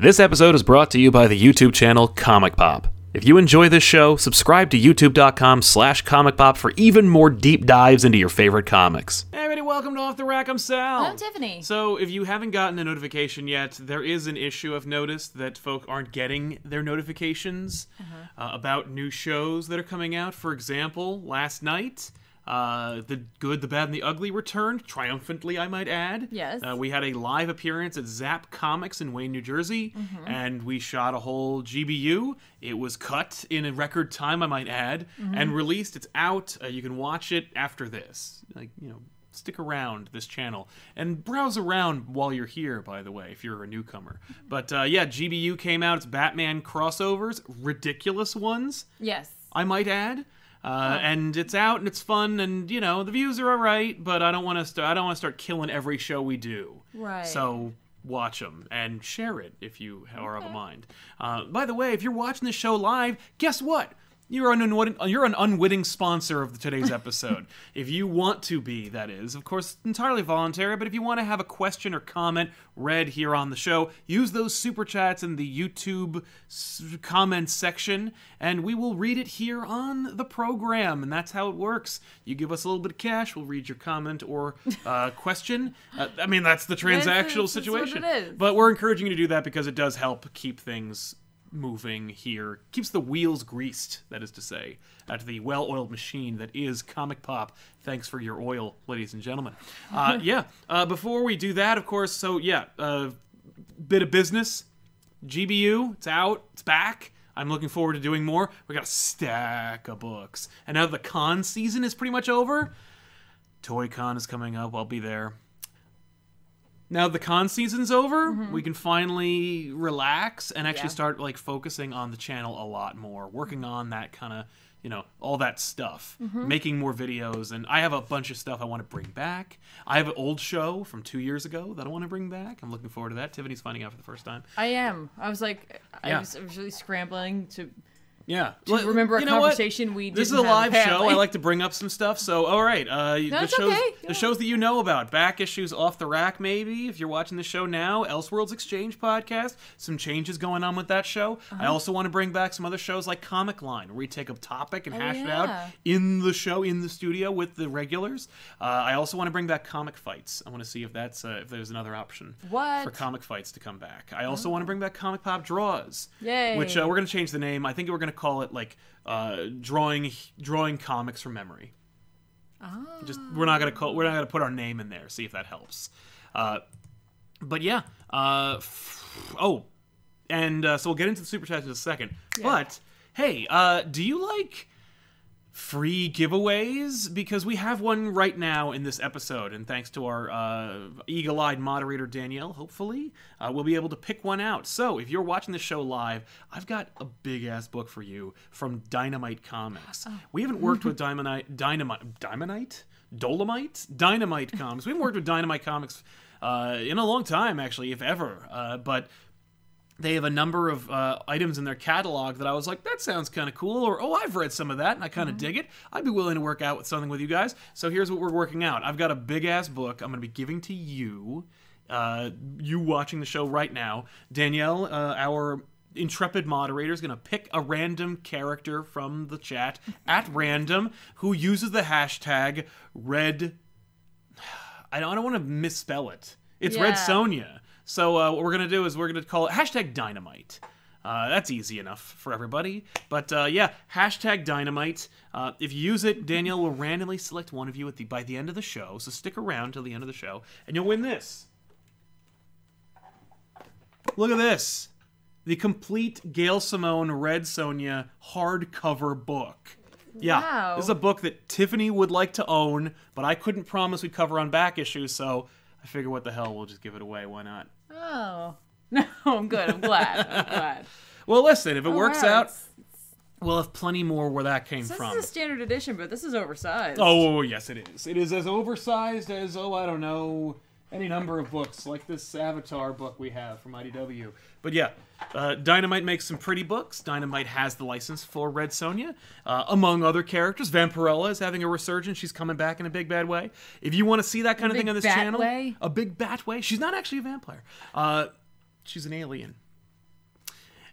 This episode is brought to you by the YouTube channel Comic Pop. If you enjoy this show, subscribe to youtube.com slash comic pop for even more deep dives into your favorite comics. Hey everybody, welcome to Off the Rack, I'm Sal. I'm Tiffany. So if you haven't gotten a notification yet, there is an issue I've noticed that folk aren't getting their notifications uh, about new shows that are coming out. For example, last night, uh, The Good, the Bad, and the Ugly returned, triumphantly, I might add. Yes. Uh, we had a live appearance at Zap Comics in Wayne, New Jersey, and we shot a whole GBU. It was cut in a record time, I might add, and released. It's out. Uh, you can watch it after this. Like, you know, stick around this channel and browse around while you're here by the way if you're a newcomer but uh, yeah gbu came out it's batman crossovers ridiculous ones Yes. i might add uh, and it's out and it's fun and you know the views are all right but i don't want to st- i don't want to start killing every show we do. Right. so watch them and share it if you are of a mind. Uh, by the way if you're watching this show live guess what you're an, unwitting, you're an unwitting sponsor of today's episode. if you want to be, that is. Of course, entirely voluntary, but if you want to have a question or comment read here on the show, use those super chats in the YouTube comments section, and we will read it here on the program. And that's how it works. You give us a little bit of cash, we'll read your comment or uh, question. Uh, I mean, that's the transactional that's situation. But we're encouraging you to do that because it does help keep things moving here keeps the wheels greased that is to say at the well-oiled machine that is comic pop. Thanks for your oil ladies and gentlemen. Uh, yeah uh, before we do that of course so yeah uh, bit of business. Gbu it's out it's back. I'm looking forward to doing more. We got a stack of books. And now the con season is pretty much over toy con is coming up. I'll be there now the con season's over mm-hmm. we can finally relax and actually Yeah. start like focusing on the channel a lot more working on that kind of you know all that stuff mm-hmm. making more videos and i have a bunch of stuff i want to bring back i have an old show from two years ago that i want to bring back i'm looking forward to that tiffany's finding out for the first time I am. I was like, I, Yeah. was, I was really scrambling to. Yeah To remember a you know what? conversation we did. this is a live show i like to bring up some stuff so all right uh the it's shows okay. the shows that you know about back issues off the rack maybe if you're watching the show now elseworlds exchange podcast some changes going on with that show Uh-huh. i also want to bring back some other shows like comic line where we take a topic and hash it out Oh, in the show in the studio with the regulars uh, i also want to bring back comic fights i want to see if that's uh, if there's another option What? for comic fights to come back i also want to bring back comic pop draws Yay. which uh, we're going to change the name i think we're going to call it like uh, drawing drawing comics from memory. Ah. just we're not gonna call we're not gonna put our name in there see if that helps. Uh, but yeah uh, f- oh and uh, so we'll get into the super chats in a second. But hey uh, do you like free giveaways? Because we have one right now in this episode and thanks to our uh, eagle-eyed moderator danielle hopefully uh, we'll be able to pick one out. So if you're watching the show live i've got a big ass book for you from dynamite comics. We haven't worked with dynamite dynamite dynamite? Dolomite? Dynamite comics. We haven't worked with dynamite comics uh, in a long time actually if ever. Uh, but they have a number of uh, items in their catalog that I was like, that sounds kind of cool, or oh, I've read some of that and I kind of dig it. I'd be willing to work out with something with you guys. So here's what we're working out. I've got a big ass book I'm going to be giving to you, uh, you watching the show right now. Danielle, uh, our intrepid moderator, is going to pick a random character from the chat at random who uses the hashtag red. I don't, I don't want to misspell it. It's Red Yeah. So uh, what we're gonna do is we're gonna call it hashtag Dynamite. Uh, that's easy enough for everybody. But uh, yeah, hashtag Dynamite. Uh, if you use it, Danielle will randomly select one of you at the by the end of the show. So stick around till the end of the show, and you'll win this. Look at this. The complete Gail Simone Red Sonja hardcover book. Yeah, Wow. this is a book that Tiffany would like to own, but I couldn't promise we'd cover on back issues, so I figure what the hell, we'll just give it away. Why not? Oh. No, I'm good. I'm glad. I'm glad. Well, listen, if it works out, we'll have plenty more where that came This from. This is a standard edition, but this is oversized. Oh, oh, oh, yes, it is. It is as oversized as, oh, I don't know, any number of books, like this Avatar book we have from IDW. But yeah, uh, Dynamite makes some pretty books. Dynamite has the license for Red Sonja, uh, among other characters. Vampirella is having a resurgence. She's coming back in a big bad way. If you want to see that kind of thing on this channel, way? a big bat way. She's not actually a vampire. Uh, she's an alien.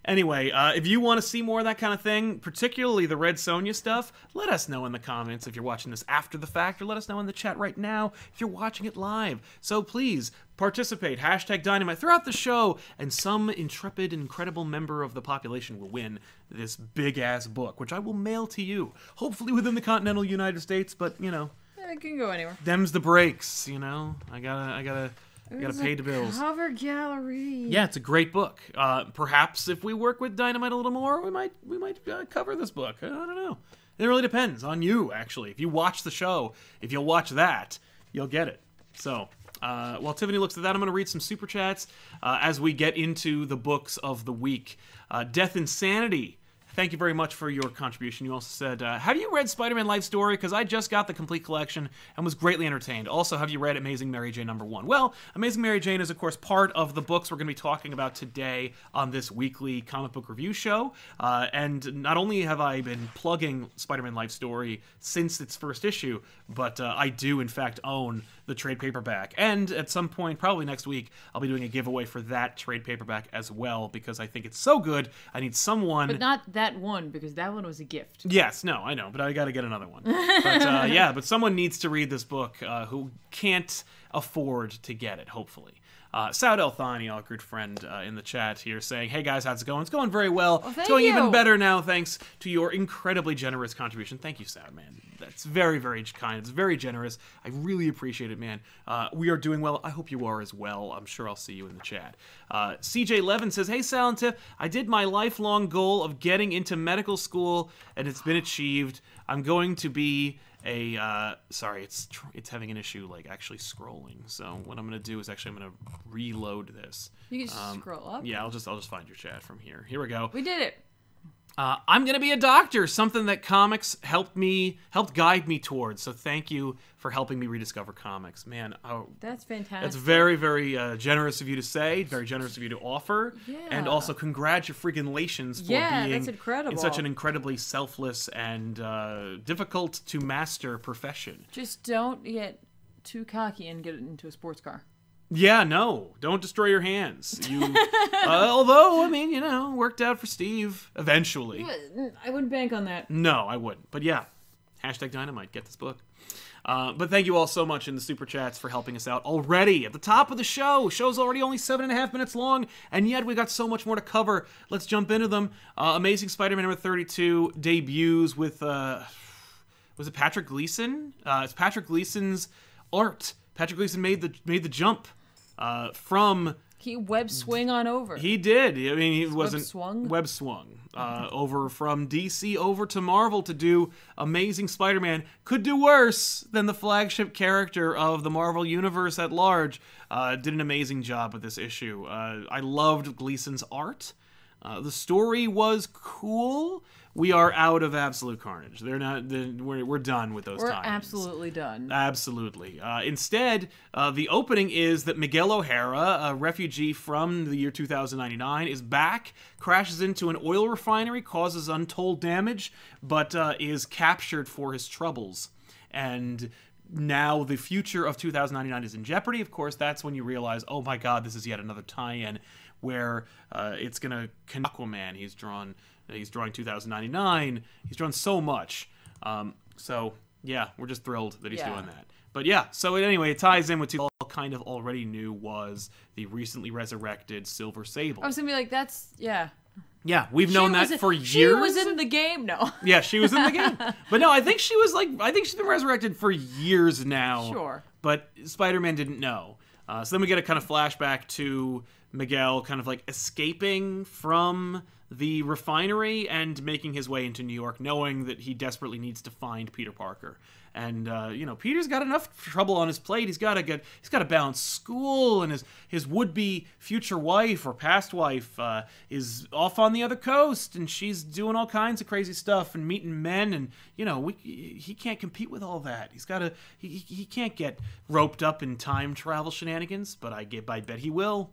Anyway, uh, if you want to see more of that kind of thing, particularly the Red Sonja stuff, let us know in the comments if you're watching this after the fact, or let us know in the chat right now if you're watching it live. So please participate. Hashtag Dynamite throughout the show, and some intrepid, incredible member of the population will win this big ass book, which I will mail to you. Hopefully within the continental United States, but you know, It can go anywhere. them's the breaks. You know, I gotta, I gotta, I gotta pay the bills. Cover gallery. Yeah, it's a great book. Uh, perhaps if we work with Dynamite a little more, we might we might uh, cover this book. I don't know. It really depends on you, actually. If you watch the show, if you'll watch that, you'll get it. So. Uh, while Tiffany looks at that, I'm going to read some super chats uh, as we get into the books of the week. Uh, Death Insanity Thank you very much for your contribution. You also said, uh, Have you read Spider Man Life Story? Because I just got the complete collection and was greatly entertained. Also, have you read Amazing Mary Jane number one? Well, Amazing Mary Jane is, of course, part of the books we're going to be talking about today on this weekly comic book review show. Uh, and not only have I been plugging Spider Man Life Story since its first issue, but uh, I do, in fact, own the trade paperback. And at some point, probably next week, I'll be doing a giveaway for that trade paperback as well because I think it's so good. I need someone. But not that one because that one was a gift. Yes, no, I know, but I got to get another one. But uh, yeah, but someone needs to read this book uh, who can't afford to get it. Hopefully, uh, Saud El Thani, our good friend uh, in the chat here, saying, "Hey guys, how's it going? It's going very well. it's thank going even better now, thanks to your incredibly generous contribution. Thank you, Saud, man. That's very, very kind. It's very generous. I really appreciate it, man. Uh, we are doing well. I hope you are as well. I'm sure I'll see you in the chat. Uh, CJ Levin says, "Hey, Sal and Tiff, I did my lifelong goal of getting into medical school, and it's been achieved. I'm going to be." A uh, sorry, it's tr- it's having an issue like actually scrolling. So what I'm gonna do is actually I'm gonna reload this. You can just Um, scroll up. Yeah, I'll just I'll just find your chat from here. Here we go. We did it. Uh, I'm gonna be a doctor, something that comics helped me helped guide me towards. So thank you for helping me rediscover comics, man. Oh, That's fantastic. that's very very uh, generous of you to say, very generous of you to offer, yeah. and also congratulations for Yeah, being that's incredible. in such an incredibly selfless and uh, difficult to master profession. Just don't get too cocky and get into a sports car. Yeah, no, don't destroy your hands. You, uh, although I mean, you know, worked out for Steve eventually. I wouldn't bank on that. No, I wouldn't. But yeah, hashtag dynamite. Get this book. Uh, but thank you all so much in the super chats for helping us out already at the top of the show. Show's already only seven and a half minutes long, and yet we got so much more to cover. Let's jump into them. Uh, Amazing Spider-Man number thirty-two debuts with uh, was it Patrick Gleason? Uh, it's Patrick Gleason's art. Patrick Gleason made the made the jump uh, from He web swing on over. he did. I mean, he wasn't swung? web swung uh, over from DC over to Marvel to do Amazing Spider-Man. Could do worse than the flagship character of the Marvel universe at large. Uh, did an amazing job with this issue. Uh, I loved Gleason's art. Uh, the story was cool. We are out of Absolute Carnage. They're not. They're, we're, we're done with those We're tie-ins. absolutely done. Absolutely. Uh, instead, uh, the opening is that Miguel O'Hara, a refugee from the year 2099, is back, crashes into an oil refinery, causes untold damage, but uh, is captured for his troubles. And now the future of 2099 is in jeopardy. Of course, that's when you realize, oh my god, this is yet another tie-in where uh, it's gonna Aquaman. He's drawn. He's drawing 2099. He's drawn so much. Um, so yeah, we're just thrilled that he's Yeah. doing that. But yeah, so anyway, it ties in with two all kind of already knew was the recently resurrected Silver Sable. I was gonna be like, that's yeah. yeah, we've known that in- for years. She was in the game. No. yeah, she was in the game. But no, I think she was like, I think she's been resurrected for years now. Sure. But Spider Man didn't know. Uh, so then we get a kind of flashback to Miguel kind of like escaping from the refinery and making his way into New York, knowing that he desperately needs to find Peter Parker. And uh, you know, Peter's got enough trouble on his plate. He's got to get, he's got to balance school, and his his would be future wife or past wife uh, is off on the other coast, and she's doing all kinds of crazy stuff and meeting men, and you know, we, he can't compete with all that. He's got to, he, he can't get roped up in time travel shenanigans, but I get, I bet he will.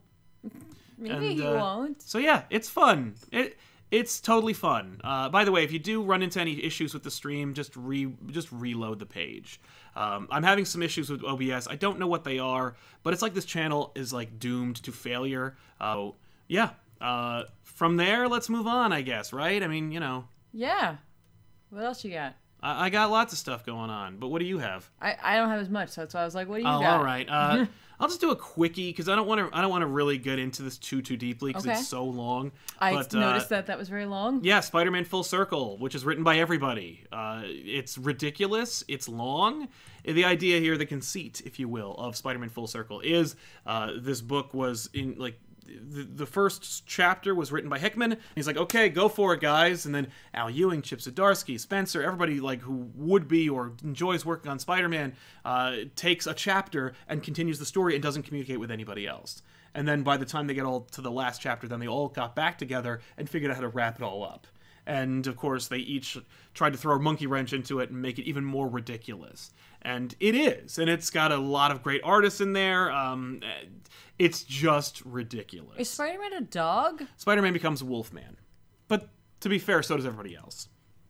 Maybe And, he uh, won't. So yeah, it's fun. It it's totally fun. Uh, by the way, if you do run into any issues with the stream, just re just reload the page. Um, I'm having some issues with OBS. I don't know what they are, but it's like this channel is like doomed to failure. Uh, yeah. Uh, from there, let's move on, I guess, right? I mean, you know, Yeah. What else you got? I, I got lots of stuff going on, but what do you have? I, I don't have as much, so that's why I was like, what do you Oh, got? all right. Uh, I'll just do a quickie because I don't want to. I don't want to really get into this too too deeply because Okay. it's so long. I but, uh, noticed that that was very long. Yeah, Spider-Man Full Circle, which is written by everybody. Uh, it's ridiculous. It's long. The idea here, the conceit, if you will, of Spider-Man Full Circle is uh, this book was in like the, the first chapter was written by Hickman. He's like, okay, go for it, guys. And then Al Ewing, Chip Zdarsky, Spencer, everybody like who would be or enjoys working on Spider-Man, uh, takes a chapter and continues the story and doesn't communicate with anybody else. And then by the time they get all to the last chapter, then they all got back together and figured out how to wrap it all up. And of course, they each tried to throw a monkey wrench into it and make it even more ridiculous. And it is. And it's got a lot of great artists in there. Um, it's just ridiculous. Is Spider Man a dog? Spider Man becomes Wolfman. But to be fair, so does everybody else.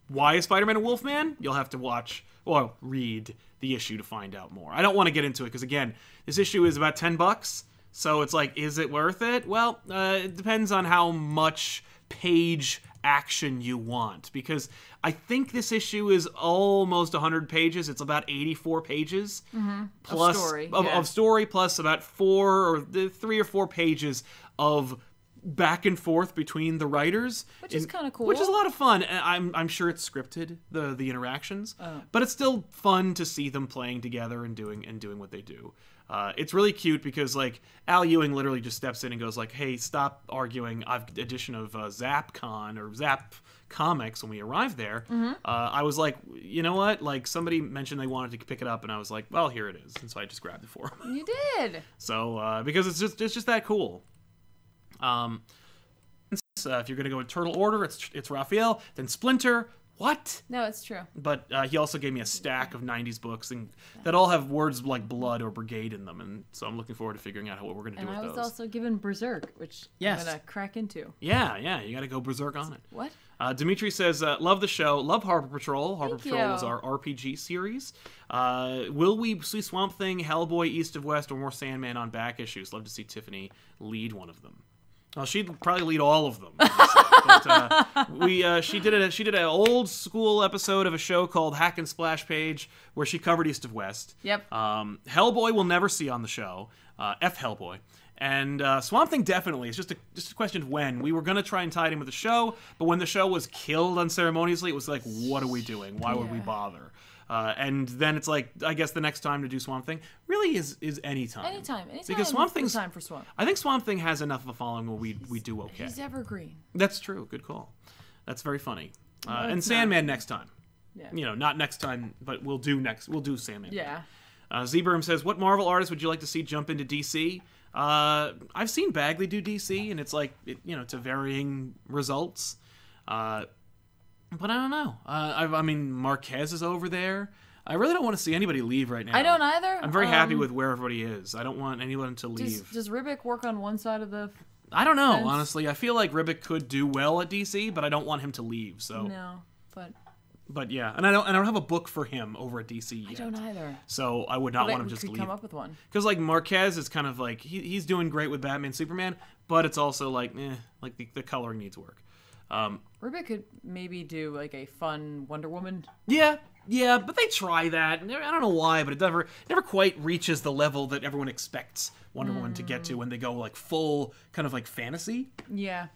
Why is Spider Man a Wolfman? You'll have to watch or read the issue to find out more. I don't want to get into it because, again, this issue is about 10 bucks. So it's like, is it worth it? Well, uh, it depends on how much page action you want. Because I think this issue is almost 100 pages. It's about 84 pages. Mm-hmm. Plus, story, of, yeah. of story plus about four or three or four pages of back and forth between the writers, Which is kinda cool. Which is a lot of fun. And I'm I'm sure it's scripted the the interactions, Oh. but it's still fun to see them playing together and doing and doing what they do. Uh, it's really cute because like Al Ewing literally just steps in and goes like, "Hey, stop arguing." I've edition of uh, ZapCon or Zap Comics when we arrived there. Mm-hmm. Uh, I was like, you know what? Like somebody mentioned they wanted to pick it up, and I was like, well, here it is, and so I just grabbed it for him. You did. So uh, because it's just it's just that cool. Um, uh, if you're gonna go in turtle order, it's it's Raphael, then Splinter. What? No, it's true. But uh, he also gave me a stack of '90s books and that all have words like blood or brigade in them, and so I'm looking forward to figuring out what we're gonna do And with I was those. also given Berserk, which Yes. I'm gonna crack into. Yeah, yeah, you got to go berserk on it. What? Uh, Dimitri says, uh, "Love the show. Love Harbor Patrol. Harbor Thank Patrol is you. our RPG series. Uh, will we see Swamp Thing, Hellboy, East of West, or more Sandman on back issues? Love to see Tiffany lead one of them. Well, she'd probably lead all of them. But, uh, we uh, she did a she did an old school episode of a show called Hack and Splash Page where she covered East of West. Yep. Um, Hellboy we'll never see on the show. Uh, F Hellboy. And uh, Swamp Thing definitely. It's just a just a question of when. We were gonna try and tie it in with the show, but when the show was killed unceremoniously, it was like, what are we doing? Why would we bother? Uh, and then it's like, I guess the next time to do Swamp Thing really is is any time. Anytime. Anytime. Because Swamp Thing's time for Swamp. I think Swamp Thing has enough of a following where we we do okay. He's evergreen. That's true. Good call. That's very funny. Uh, and it's not. Sandman next time. Yeah. You know, not next time, but we'll do next. We'll do Sandman. Yeah. Uh, Zberm says, "What Marvel artist would you like to see jump into DC?" Uh, I've seen Bagley do DC, and it's like it, you know to varying results. Uh, but I don't know. Uh, I, I mean, Marquez is over there. I really don't want to see anybody leave right now. I don't either. I'm very happy Um, with where everybody is. I don't want anyone to leave. Does, does Ribic work on one side of the? I don't know, fence? honestly. I feel like Ribic could do well at DC, but I don't want him to leave. So, No, but but yeah, and I don't. And I don't have a book for him over at DC yet. I don't either. So I would not But want I him just could to leave. come up with one. Because like Marquez is kind of like he, he's doing great with Batman, Superman, but it's also like eh, like the, the coloring needs work. Um, Ribic could maybe do like a fun Wonder Woman. yeah, yeah, but they try that. and I don't know why, but it never never quite reaches the level that everyone expects Wonder Woman to get to when they go like full kind of like fantasy. Yeah.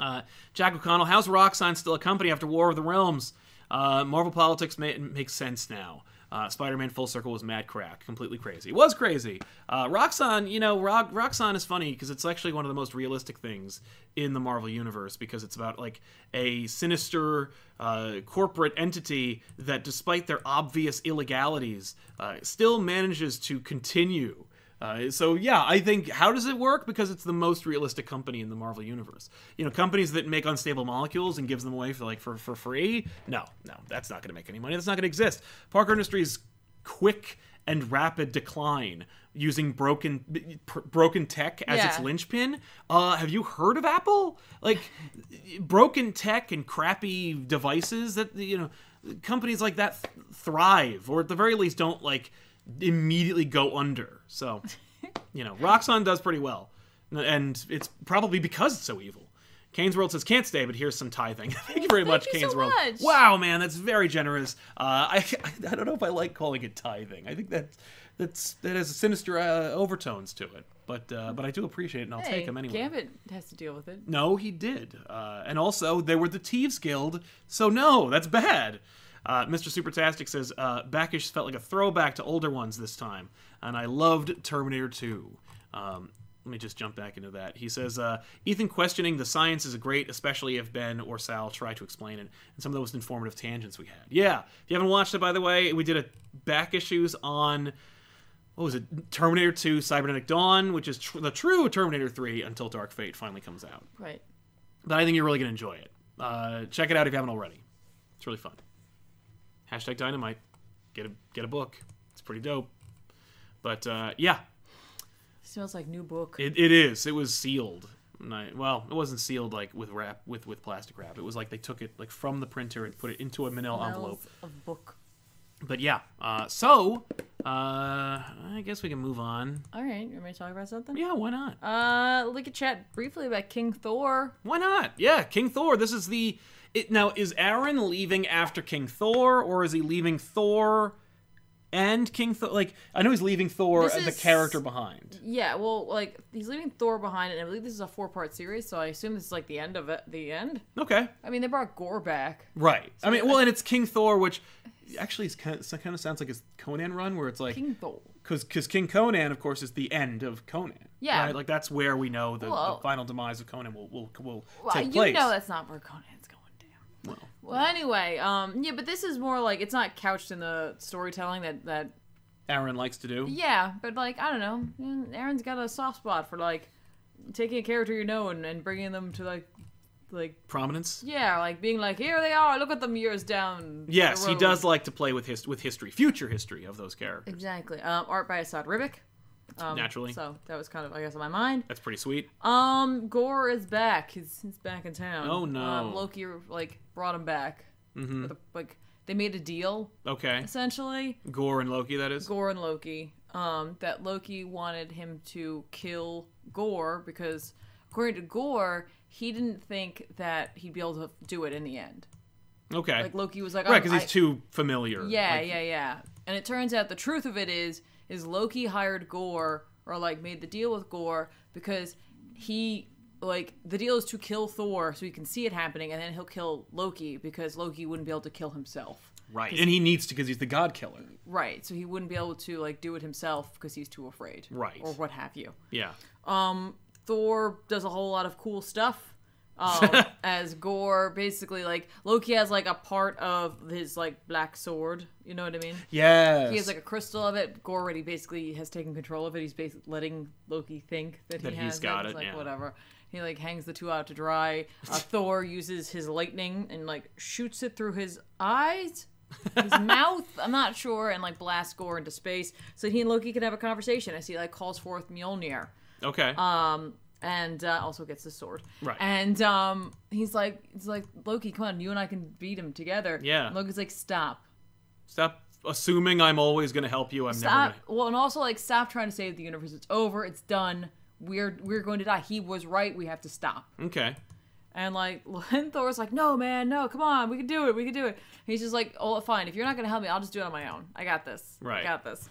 Uh, Jack O'Connell, how's Roxxon still a company after War of the Realms? Uh, Marvel politics ma- makes sense now. Uh, Spider-Man Full Circle was mad crack, completely crazy. It was crazy. Uh, Roxxon, you know, Rock, Roxxon is funny because it's actually one of the most realistic things in the Marvel universe because it's about like a sinister uh, corporate entity that, despite their obvious illegalities, uh, still manages to continue uh, so yeah, I think how does it work? Because it's the most realistic company in the Marvel universe. You know, companies that make unstable molecules and gives them away for like for, for free. No, no, that's not going to make any money. That's not going to exist. Parker Industries' quick and rapid decline using broken pr- broken tech as its linchpin. Uh, have you heard of Apple? Like broken tech and crappy devices that you know companies like that th- thrive, or at the very least don't like immediately go under. So, you know, Roxxon does pretty well, and it's probably because it's so evil. Kane's World says can't stay, but here's some tithing. Thank you very Thank much, you Kane's so World. much. Wow, man, that's very generous. Uh, I I don't know if I like calling it tithing. I think that that's that has sinister uh, overtones to it. But uh, but I do appreciate it, and I'll Hey, take them anyway. Gambit has to deal with it. No, he did. Uh, and also, they were the Thieves Guild, so no, that's bad. Uh, Mr. Supertastic says, uh, Backish felt like a throwback to older ones this time, and I loved Terminator 2. Um, let me just jump back into that. He says, uh, Ethan questioning the science is great, especially if Ben or Sal try to explain it, and some of those informative tangents we had. Yeah, if you haven't watched it, by the way, we did a back issues on what was it? Terminator 2 Cybernetic Dawn, which is tr- the true Terminator 3 until Dark Fate finally comes out. Right. But I think you're really going to enjoy it. Uh, check it out if you haven't already. It's really fun. Hashtag Dynamite. Get a get a book. It's pretty dope. But uh, yeah, Smells like new book. it, it is. It was sealed. I- well, it wasn't sealed like with wrap with with plastic wrap. It was like they took it like from the printer and put it into a manila envelope. Of book. But yeah, uh, so uh, I guess we can move on. All right, you want me to talk about something? Yeah, why not? Uh, we could chat briefly about King Thor. Why not? Yeah, King Thor. This is the. It, now, is Aaron leaving after King Thor, or is he leaving Thor and King Thor? Like, I know he's leaving Thor, This uh, the character behind. Yeah, well, like he's leaving Thor behind, and I believe this is a four-part series, so I assume this is like the end of it. The end. Okay, I mean, they brought Gorr back. right. I mean, well, and it's King Thor, which actually is kind of, kind of sounds like his Conan run, where it's like King Thor. because because King Conan, of course, is the end of Conan. Yeah. right? like that's where we know the, Well- the final demise of Conan will will, will Well, take you place. know that's not where. Damn. Well, Well, anyway, um, yeah, but this is more like it's not couched in the storytelling that that Aaron likes to do. yeah, but like I don't know, Aaron's got a soft spot for like taking a character you know and, and bringing them to like like Prominence. yeah, like being like here they are, look at them years down. the Yes, he does like to play with his with history, future history of those characters. Exactly. Um, art by Esad Ribic. Um, Naturally. So that was kind of, I guess, on my mind. That's pretty sweet. Um, Gorr is back. He's, he's back in town. Oh, no. Um, Loki like brought him back. hmm With a- like they made a deal Okay. essentially. Gorr and Loki, that is. Gorr and Loki. Um, that Loki wanted him to kill Gorr because, according to Gorr, he didn't think that he'd be able to do it in the end. Okay. Like Loki was like, right, because he's I- too familiar. Yeah, Like, yeah, yeah. And it turns out the truth of it is is Loki hired Gorr or like made the deal with Gorr because he like the deal is to kill Thor so he can see it happening and then he'll kill Loki because Loki wouldn't be able to kill himself. Right. And he needs to because he's the God Killer. Right. So he wouldn't be able to like do it himself because he's too afraid. Right. Or what have you. Yeah. Um Thor does a whole lot of cool stuff. Um, as Gorr basically like Loki has like a part of his like black sword, you know what I mean? Yeah. He has like a crystal of it. Gorr already basically has taken control of it. He's basically letting Loki think that, That he he's has got It's it, like yeah. whatever. He like hangs the two out to dry. Uh, Thor uses his lightning and like shoots it through his eyes, his mouth. I'm not sure, and like blasts Gorr into space so he and Loki can have a conversation. As he like calls forth Mjolnir okay. um and uh, also gets the sword. Right. and um he's like he's like loki come on you and i can beat him together. Yeah. and loki's like stop. Stop assuming I'm always going to help you. I'm stop. never going well and also like stop trying to save the universe. It's over. It's done. We're we're going to die. He was right. We have to stop. Okay. and like and thor's like no man no come on. We can do it. We can do it. He's just like oh fine. If you're not gonna help me i'll just do it on my own. I got this. Right. i got this.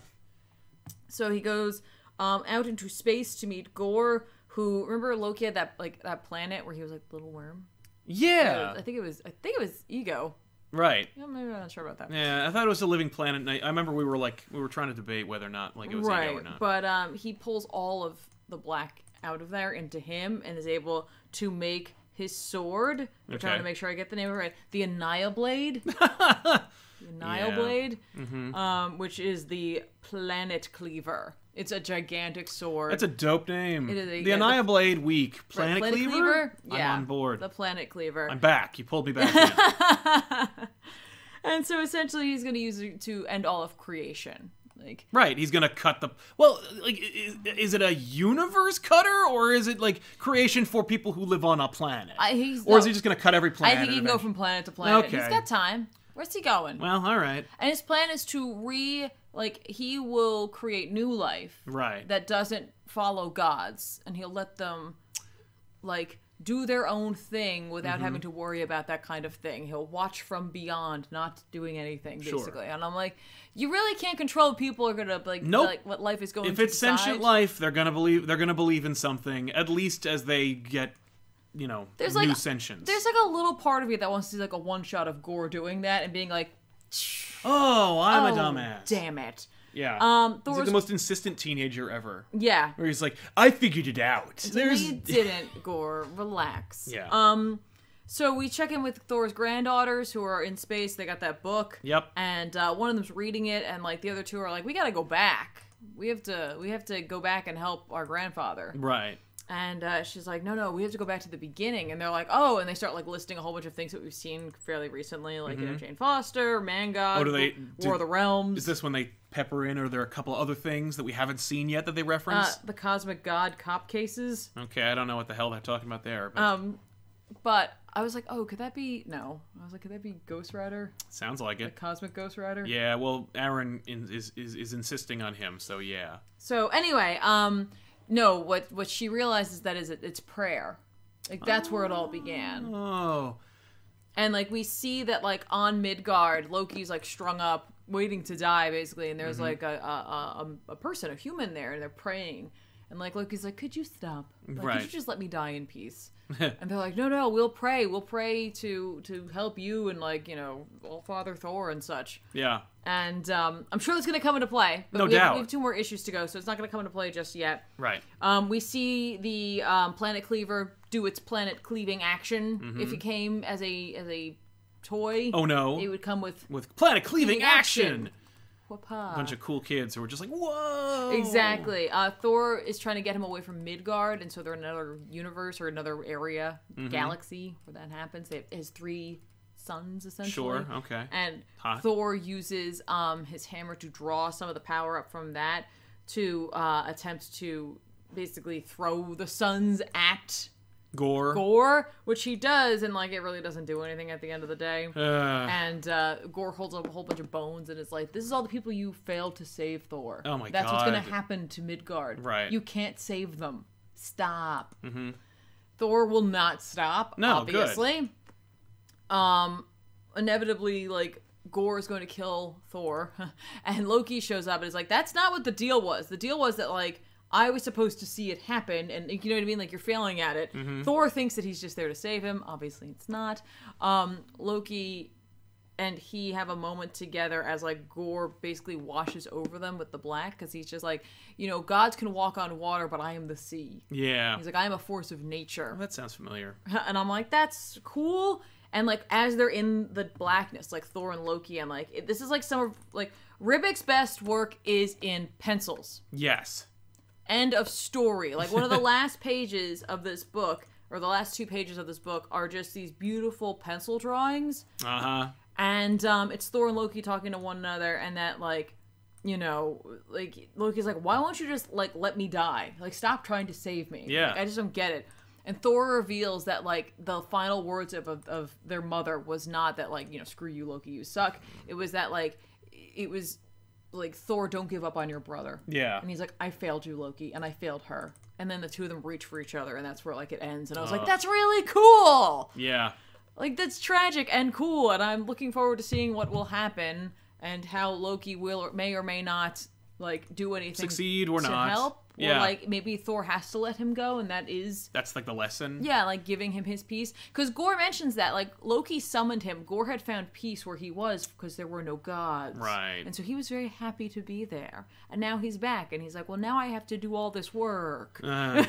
So he goes um out into space to meet Gorr who remember loki had that like that planet where he was like little worm Yeah. I think it was. I think it was ego. Right. Yeah, maybe I'm not sure about that. Yeah, I thought it was a living planet. And I, I remember we were like, we were trying to debate whether or not like it was right, ego or not. but um, he pulls all of the black out of there into him and is able to make his sword. I'm trying to make sure I get the name right. The Anaya Blade. the Anaya Yeah. Blade, Mm-hmm. um, which is the Planet Cleaver. It's a gigantic sword. That's a dope name. It is a- the yeah, Blade Week. Right, Planet, Cleaver? Yeah, I'm on board. The Planet Cleaver. I'm back. You pulled me back and so essentially, he's going to use it to end all of creation. Like Right, he's gonna cut the. Well, like, is, is it a universe cutter or is it like creation for people who live on a planet? I, he's or is he just gonna cut every planet? I think he can go from planet to planet. Okay. He's got time. Where's he going? Well, all right, And his plan is to re like he will create new life right. that doesn't follow gods, and he'll let them like do their own thing without mm-hmm. having to worry about that kind of thing. He'll watch from beyond, not doing anything Sure. basically. And I'm like, you really can't control people are gonna like Nope. like what life is going. if it's sentient life, they're gonna believe they're gonna believe in something at least as they get, you know, There's new like- sentience. There's like a little part of me that wants to see like a one shot of Gorr doing that and being like, oh, I'm a "Oh, dumbass. Damn it. Yeah. Um, He's like Thor's the most insistent teenager ever. yeah. Where he's like, I figured it out. There's You didn't, Gorr. Relax. Yeah. Um, so we check in with Thor's granddaughters who are in space. They got that book. Yep. And uh, one of them's reading it, and like the other two are like, "We gotta go back. We have to. We have to go back and help our grandfather." Right. And uh, she's like, "No, no, we have to go back to the beginning." And they're like, "Oh!" And they start like listing a whole bunch of things that we've seen fairly recently, like you know Jane Foster, Manga, Mm-hmm. Oh, do they- War do- of the Realms, Is this when they pepper in, or are there a couple other things that we haven't seen yet that they uh, reference? the Cosmic God cop cases. okay, I don't know what the hell they're talking about there, but Um, but I was like, "Oh, could that be?" No, I was like, "Could that be Ghost Rider, sounds like it. Cosmic Ghost Rider?" Yeah, well, Aaron in, is, is is insisting on him, so yeah. So anyway, um, no, what what she realizes that is it, it's prayer. Like that's where it all began. Oh, And like we see that like on Midgard, Loki's like strung up, waiting to die basically, and Mm-hmm. there's like a, a a a person, a human there, and they're praying. And like Loki's like, could you stop? Like, Could you just let me die in peace? and they're like, no, no, we'll pray. We'll pray to to help you and like you know, All Father Thor and such. yeah. And um, I'm sure that's going to come into play. But No we Have, doubt. we have two more issues to go, so it's not going to come into play just yet. Right. Um, we see the um, planet cleaver do its planet cleaving action. If it came as a as a toy, Mm-hmm. Oh no. it would come with With planet cleaving action. whoopah. A bunch of cool kids who were just like, whoa. Exactly. Uh, Thor is trying to get him away from Midgard, and so they're in another universe or another area, Mm-hmm. galaxy where that happens. They have his three suns essentially. Sure. Okay. And Hot. Thor uses um, his hammer to draw some of the power up from that to uh, attempt to basically throw the suns at Gorr. Gorr, which he does, and like it really doesn't do anything at the end of the day. Uh, And uh, Gorr holds up a whole bunch of bones and it's like, "This is all the people you failed to save, Thor. Oh my That's what's gonna happen to Midgard. Right. You can't save them. Stop. Mm-hmm. Thor will not stop. No, good. obviously. Um, inevitably, like Gorr is going to kill Thor, and Loki shows up and is like, "That's not what the deal was. The deal was that like." I was supposed to see it happen, and you know what I mean. Like you're failing at it. Mm-hmm. Thor thinks that he's just there to save him. Obviously, it's not. Um, Loki and he have a moment together as like Gorr basically washes over them with the black because he's just like, you know, gods can walk on water, but I am the sea. yeah. He's like, I am a force of nature, that sounds familiar. and I'm like, that's cool. And like as they're in the blackness, like Thor and Loki, I'm like, this is like some of like Ribic's best work is in pencils. Yes. End of story. Like one of the last pages of this book, or the last two pages of this book, are just these beautiful pencil drawings Uh huh. and um, it's Thor and Loki talking to one another, and that like, you know, like Loki's like, why won't you just like let me die? Like, stop trying to save me. Yeah. Like, I just don't get it. And Thor reveals that like the final words of, of of their mother was not that like you know screw you Loki you suck. It was that like it was like Thor don't give up on your brother. Yeah. And he's like, I failed you, Loki, and I failed her. And then the two of them reach for each other, and that's where like it ends. And I was like, uh. that's really cool Yeah. like that's tragic and cool and i'm looking forward to seeing what will happen and how loki will or may or may not like do anything Succeed or to not. help Yeah. or like maybe thor has to let him go and that is That's like the lesson. yeah like giving him his peace because Gorr mentions that like loki summoned him Gorr had found peace where he was because there were no gods Right. and so he was very happy to be there and now he's back and he's like well now i have to do all this work Uh,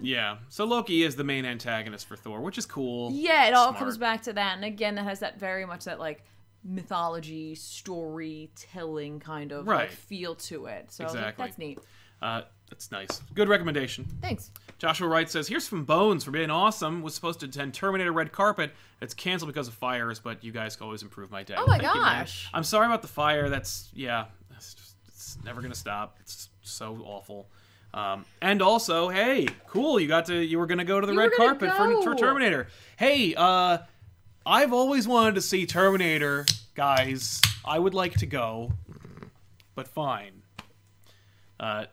yeah. So Loki is the main antagonist for Thor, which is cool. Yeah, it all Smart. comes back to that. And again, that has that very much that like mythology, storytelling kind of Right. like feel to it. So like, Exactly. that's neat. Uh, that's nice. Good recommendation. Thanks. Joshua Wright says, "Here's from Bones for being awesome. Was supposed to attend Terminator Red Carpet. It's canceled because of fires, but you guys always improve my day. Oh my Thank you, gosh. I'm sorry about the fire. That's yeah. It's, just, it's never gonna stop. It's so awful. Um, and also, hey, cool. You got to. You were gonna go to the You red carpet for, for. Terminator. Hey, uh, I've always wanted to see Terminator, guys. I would like to go, but fine. Uh,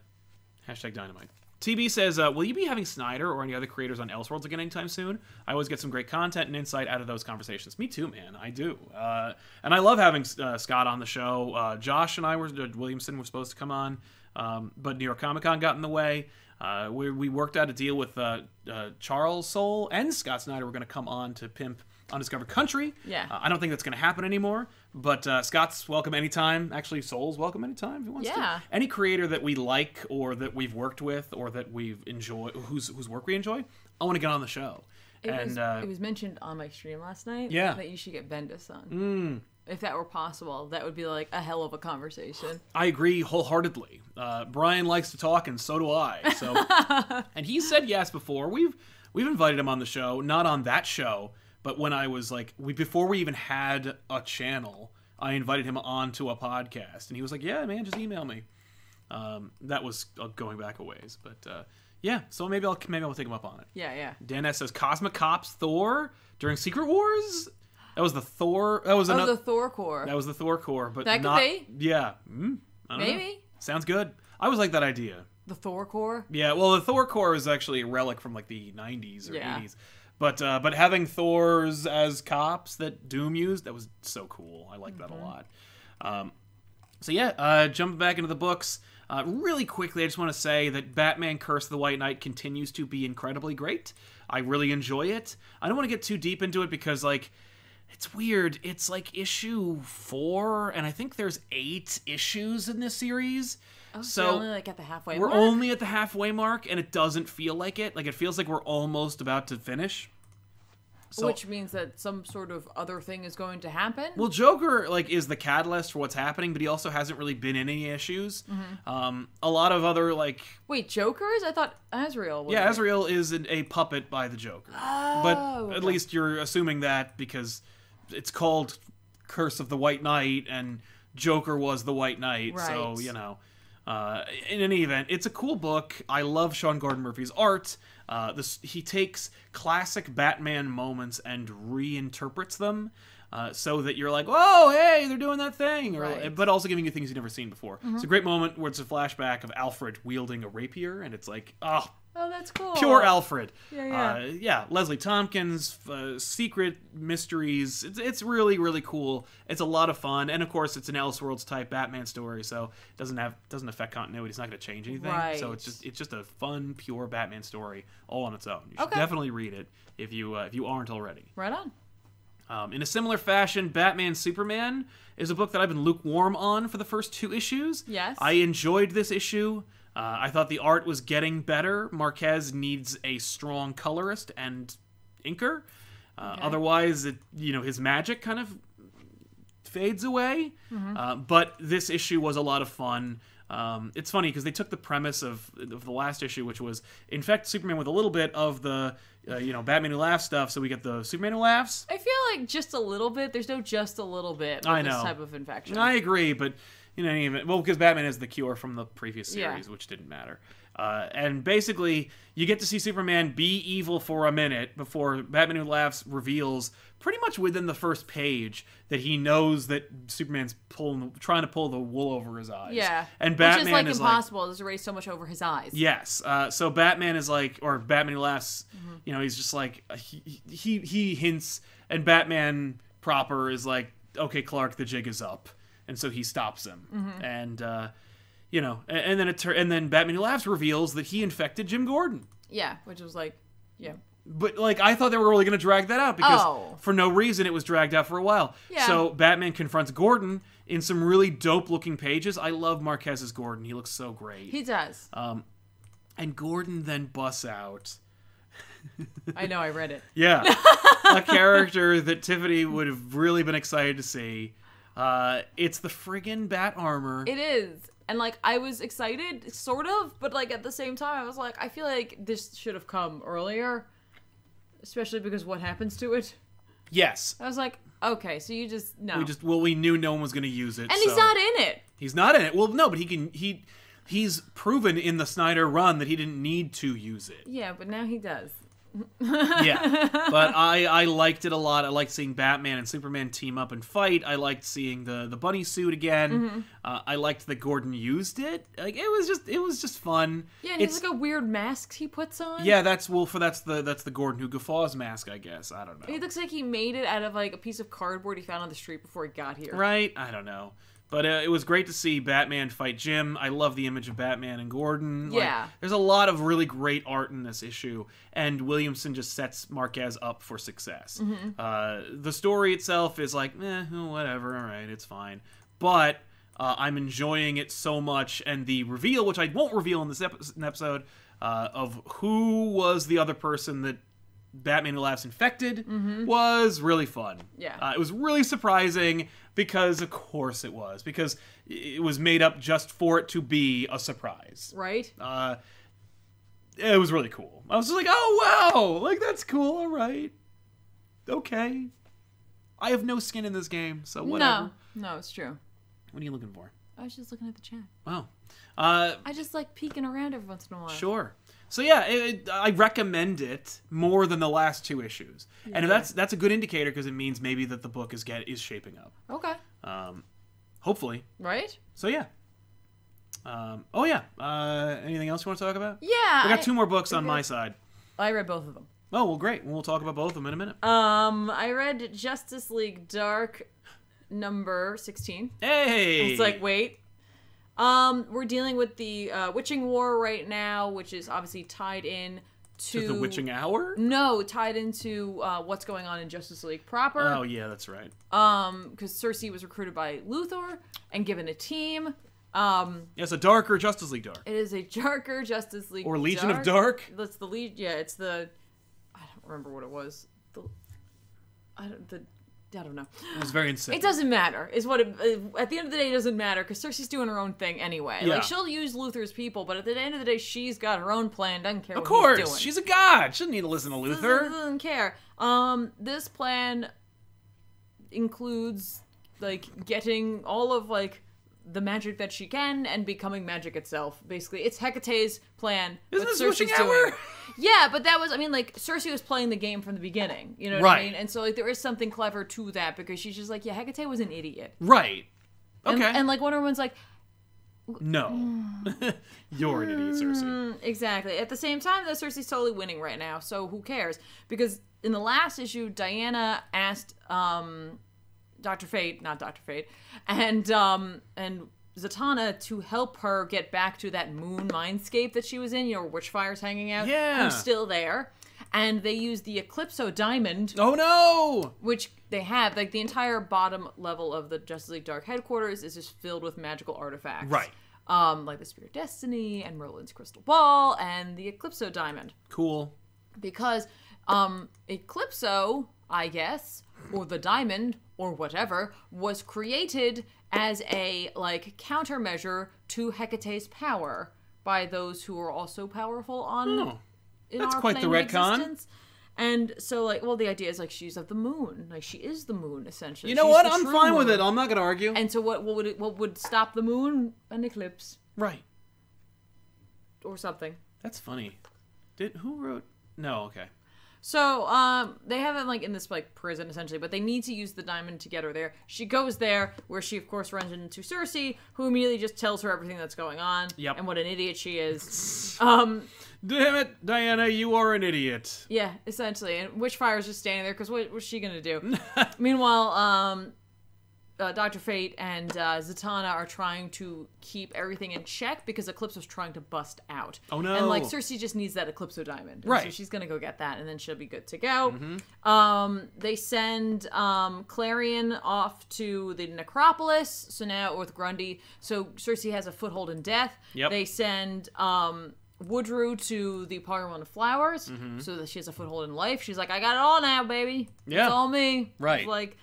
hashtag dynamite. TB says, uh, "Will you be having Snyder or any other creators on Elseworlds again anytime soon? I always get some great content and insight out of those conversations. Me too, man. I do, uh, and I love having uh, Scott on the show. Uh, Josh and I were Williamson were supposed to come on, um, but New York Comic Con got in the way. Uh, we, we worked out a deal with uh, Charles Soule and Scott Snyder. We're going to come on to pimp Undiscovered Country. Yeah. Uh, I don't think that's going to happen anymore. But uh, Scott's welcome anytime. Actually, Soule's welcome anytime if he wants Yeah. to. Any creator that we like or that we've worked with or that we've enjoyed, whose whose work we enjoy, I want to get on the show. It, and was, uh, it was mentioned on my stream last night Yeah. that you should get Bendis on. mm, If that were possible, that would be like a hell of a conversation. I agree wholeheartedly. Uh, Brian likes to talk, and so do I. So, and he said yes before. We've we've invited him on the show, not on that show, but when I was like, we before we even had a channel, I invited him onto a podcast, and he was like, "Yeah, man, just email me." Um, that was uh, going back a ways, but uh, yeah. So maybe I'll maybe I'll take him up on it. Yeah, yeah. Dan S says Cosmic Cops Thor during Secret Wars. That was the Thor. That was another. the Thor Corps. That was the Thor Corps, but That could not. be. Yeah, mm, I don't know. Maybe. sounds good. I always like that idea. The Thor Corps. Yeah, well, the Thor Corps is actually a relic from like the '90s or Yeah. '80s, but uh, but having Thors as cops that Doom used that was so cool. I like that a lot. Um, so yeah, uh, jumping back into the books. Uh, really quickly, I just want to say that Batman Curse of the White Knight continues to be incredibly great. I really enjoy it. I don't want to get too deep into it because, like, it's weird. It's like issue four, and I think there's eight issues in this series. Oh, so so only like at the halfway we're mark. only at the halfway mark, and it doesn't feel like it. Like, it feels like we're almost about to finish. So, which means that some sort of other thing is going to happen. Well, Joker like is the catalyst for what's happening, but he also hasn't really been in any issues. Mm-hmm. Um, a lot of other like Wait, Joker's? I thought Azrael was. yeah. Azrael is an, a puppet by the Joker, Oh, but at okay. least you're assuming that because it's called Curse of the White Knight, and Joker was the White Knight, so you know. Uh, in any event, it's a cool book. I love Sean Gordon Murphy's art. Uh, this he takes classic Batman moments and reinterprets them. Uh, so that you're like, oh, hey, they're doing that thing, or, Right. but also giving you things you've never seen before. It's a great moment where it's a flashback of Alfred wielding a rapier, and it's like, oh, Oh, that's cool. pure Alfred. Yeah, yeah. Uh, yeah, Leslie Tompkins, uh, secret mysteries. It's, it's really really cool. It's a lot of fun, and of course, it's an Elseworlds type Batman story, so it doesn't have doesn't affect continuity. It's not going to change anything. Right. So it's just it's just a fun, pure Batman story all on its own. You should Okay. definitely read it if you uh, if you aren't already. Right on. Um, in a similar fashion, Batman Superman is a book that I've been lukewarm on for the first two issues. Yes. I enjoyed this issue. Uh, I thought the art was getting better. Marquez needs a strong colorist and inker. Uh, Okay. Otherwise, it, you know, his magic kind of fades away. Mm-hmm. Uh, but this issue was a lot of fun. Um, it's funny because they took the premise of, of the last issue, which was infect Superman with a little bit of the, uh, you know, Batman who laughs stuff. So we get the Superman who laughs. I feel like just a little bit. There's no just a little bit. With I This know. type of infection. I agree, but in any event, well, because Batman is the cure from the previous Yeah. series, which didn't matter. Uh, and basically, you get to see Superman be evil for a minute before Batman Who Laughs reveals, pretty much within the first page, that he knows that Superman's pulling, trying to pull the wool over his eyes. yeah. and Which Batman is like is impossible. There's erased so much over his eyes. Yes. Uh, so Batman is like, or Batman Who Laughs, Mm-hmm. you know, he's just like, uh, he, he he hints, and Batman proper is like, okay, Clark, the jig is up, and so he stops him, Mm-hmm. and uh, you know, and, and then it tur- and then Batman Who Laughs reveals that he infected Jim Gordon. Yeah. Which was like, yeah. But like I thought they were really going to drag that out because Oh. for no reason it was dragged out for a while. Yeah. So Batman confronts Gordon in some really dope looking pages. I love Marquez's Gordon. He looks so great. He does. um, and Gordon then busts out. I know. I read it. Yeah, a character that Tiffany would have really been excited to see. Uh, it's the friggin' bat armor. It is. And like I was excited, sort of, but like at the same time, I was like, I feel like this should have come earlier, especially because what happens to it. yes, I was like, okay, so you just no, we just well we knew no one was going to use it. and so- he's not in it. He's not in it. Well, no, but he can. He he's proven in the Snyder run that he didn't need to use it. Yeah, but now he does. yeah, but I I liked it a lot. I liked seeing Batman and Superman team up and fight. I liked seeing the the bunny suit again. Mm-hmm. Uh, I liked that Gordon used it. Like it was just it was just fun. Yeah, and it's like a weird mask he puts on. yeah. That's well for that's the that's the Gordon who guffaws mask. I guess I don't know. It looks like he made it out of like a piece of cardboard he found on the street before he got here. Right? I don't know. But uh, it was great to see Batman fight Jim. I love the image of Batman and Gordon. Like, Yeah. there's a lot of really great art in this issue, and Williamson just sets Marquez up for success. Mm-hmm. Uh, the story itself is like, eh, whatever, all right, it's fine. But uh, I'm enjoying it so much, and the reveal, which I won't reveal in this episode, uh, of who was the other person that Batman Who Laughs infected was really fun. Mm-hmm. Yeah. Uh, it was really surprising because, of course, it was because it was made up just for it to be a surprise. Right? Uh, it was really cool. I was just like, oh wow, like that's cool. All right, okay. I have no skin in this game, so whatever. No. No, it's true. What are you looking for? I was just looking at the chat. Oh, uh, I just like peeking around every once in a while. Sure. So yeah, it, it- I recommend it more than the last two issues, and that's that's a good indicator because it means maybe that the book is get is shaping up. Okay. Um, hopefully. Right? So yeah. Um, oh yeah. Uh, anything else you want to talk about? Yeah. I got I- two more books on my side. I read both of them. Oh well, great. We'll talk about both of them in a minute. Um, I read Justice League Dark number 16. hey. It's like, wait. Um, we're dealing with the uh, Witching War right now, which is obviously tied in to, to the witching hour. No, tied into uh, what's going on in Justice League proper. Oh yeah, that's right. Um, because Circe was recruited by Luthor and given a team. Um, Yes, a darker Justice League Dark it is a darker Justice League or Legion of Dark. That's the lead. Yeah, it's the. I don't remember what it was. The. I don't. The. I don't know. It was very insane. It doesn't matter. Is what it. uh, At the end of the day, it doesn't matter because Circe's doing her own thing anyway. Yeah. Like she'll use Luthor's people, but at the end of the day, she's got her own plan. Doesn't care Of what course, he's doing. she's a god. She doesn't need to listen to doesn't, Luthor. doesn't care. Um, this plan includes like getting all of like the magic that she can and becoming magic itself. Basically, it's Hecate's plan. Isn't this Circe's doing. Yeah, but that was I mean like Circe was playing the game from the beginning. You know what I Right. mean? And so like there is something clever to that because she's just like yeah Hecate was an idiot. Right. Okay. and like Wonder Woman's like no. You're an idiot, Circe. Mm, exactly. At the same time, though, Circe's totally winning right now, so who cares? Because in the last issue, Diana asked um, Doctor Fate, not Doctor Fate, and um, and Zatanna to help her get back to that moon mindscape that she was in. You know, where Witchfire's hanging out. Yeah. who's still there. And they use the Eclipso Diamond, Oh no! which they have. Like the entire bottom level of the Justice League Dark headquarters is just filled with magical artifacts. Right. Um, like the Spear of Destiny and Merlin's Crystal Ball and the Eclipso Diamond. Cool. Because um, Eclipso, I guess, or the diamond, or whatever, was created as a like countermeasure to Hecate's power by those who are also powerful on Oh, in that's our quite the plane of retcon. And so, like, well, the idea is like she's of the moon, like she is the moon essentially. you know She's what? I'm fine with it. I'm not gonna argue. And so, what what would it, what would stop the moon? An eclipse right. or something. That's funny. Did who wrote? No. Okay. So, um, they have it like in this like prison essentially, but they need to use the diamond to get her there. She goes there, where she of course runs into Circe, who immediately just tells her everything that's going on Yep. and what an idiot she is. um, Damn it, Diana! You are an idiot. yeah, essentially, and Witchfire's just standing there because what, was she gonna do? Meanwhile, um, uh, Doctor Fate and uh, Zatanna are trying to keep everything in check because Eclipso's trying to bust out. Oh, no. And like Circe just needs that Eclipso diamond, And So Right. Mm-hmm. she's gonna go get that, and then she'll be good to go. Um, they send um, Clarion off to the necropolis. So now with Grundy, so Circe has a foothold in death. Yep. They send um, Woodrue to the Parliament of Flowers, so that she has a foothold in life. She's like, I got it all now, baby. Yeah. It's all me. Right. It's like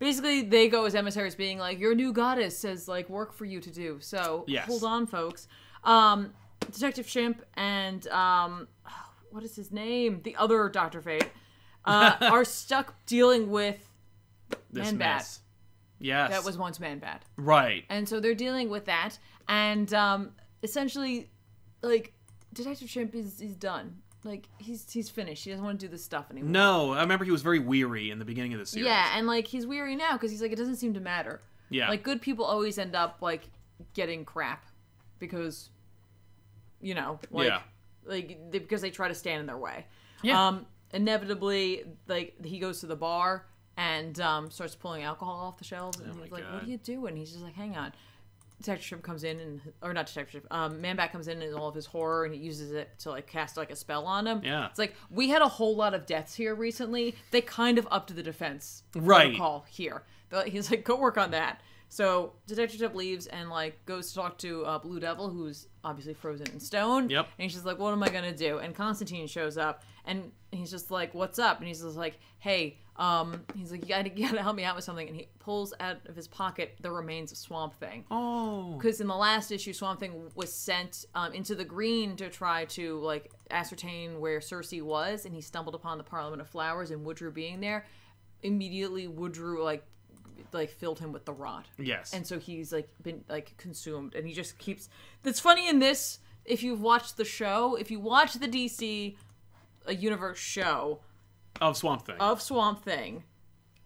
basically they go as emissaries being like your new goddess says like work for you to do so Yes. hold on folks um detective chimp and um what is his name the other dr fate uh, are stuck dealing with This Man Bat. Yes. that was once man bad right. and so they're dealing with that and um essentially like detective chimp is, is done like he's he's finished. He doesn't want to do this stuff anymore. No, I remember he was very weary in the beginning of the series. Yeah, and like he's weary now because he's like it doesn't seem to matter. Yeah. Like good people always end up like getting crap because you know, like Yeah. like they, because they try to stand in their way. Yeah. Um inevitably like he goes to the bar and um starts pulling alcohol off the shelves and Oh he's like, God. "What are you doing?" He's just like, "Hang on." Detective Chimp comes in and or not Detective Chimp, um, Man Bat comes in and all of his horror and he uses it to like cast like a spell on him. Yeah. It's like we had a whole lot of deaths here recently. They kind of upped the defense Right. protocol here. He's like, go work on that. So Detective Chimp leaves and like goes to talk to uh, Blue Devil, who's obviously frozen in stone. Yep. And he's just like, what am I gonna do? And Constantine shows up and he's just like, what's up? And he's just like, hey, um, he's like, you gotta, you gotta help me out with something. And he pulls out of his pocket the remains of Swamp Thing Oh. because in the last issue, Swamp Thing was sent um, into the green to try to like ascertain where Circe was, and he stumbled upon the Parliament of Flowers and Woodrue being there. Immediately, Woodrue like like filled him with the rot, Yes. and so he's like been like consumed, and he just keeps. That's funny in this. If you've watched the show, if you watch the DC a universe show of Swamp Thing. of Swamp Thing,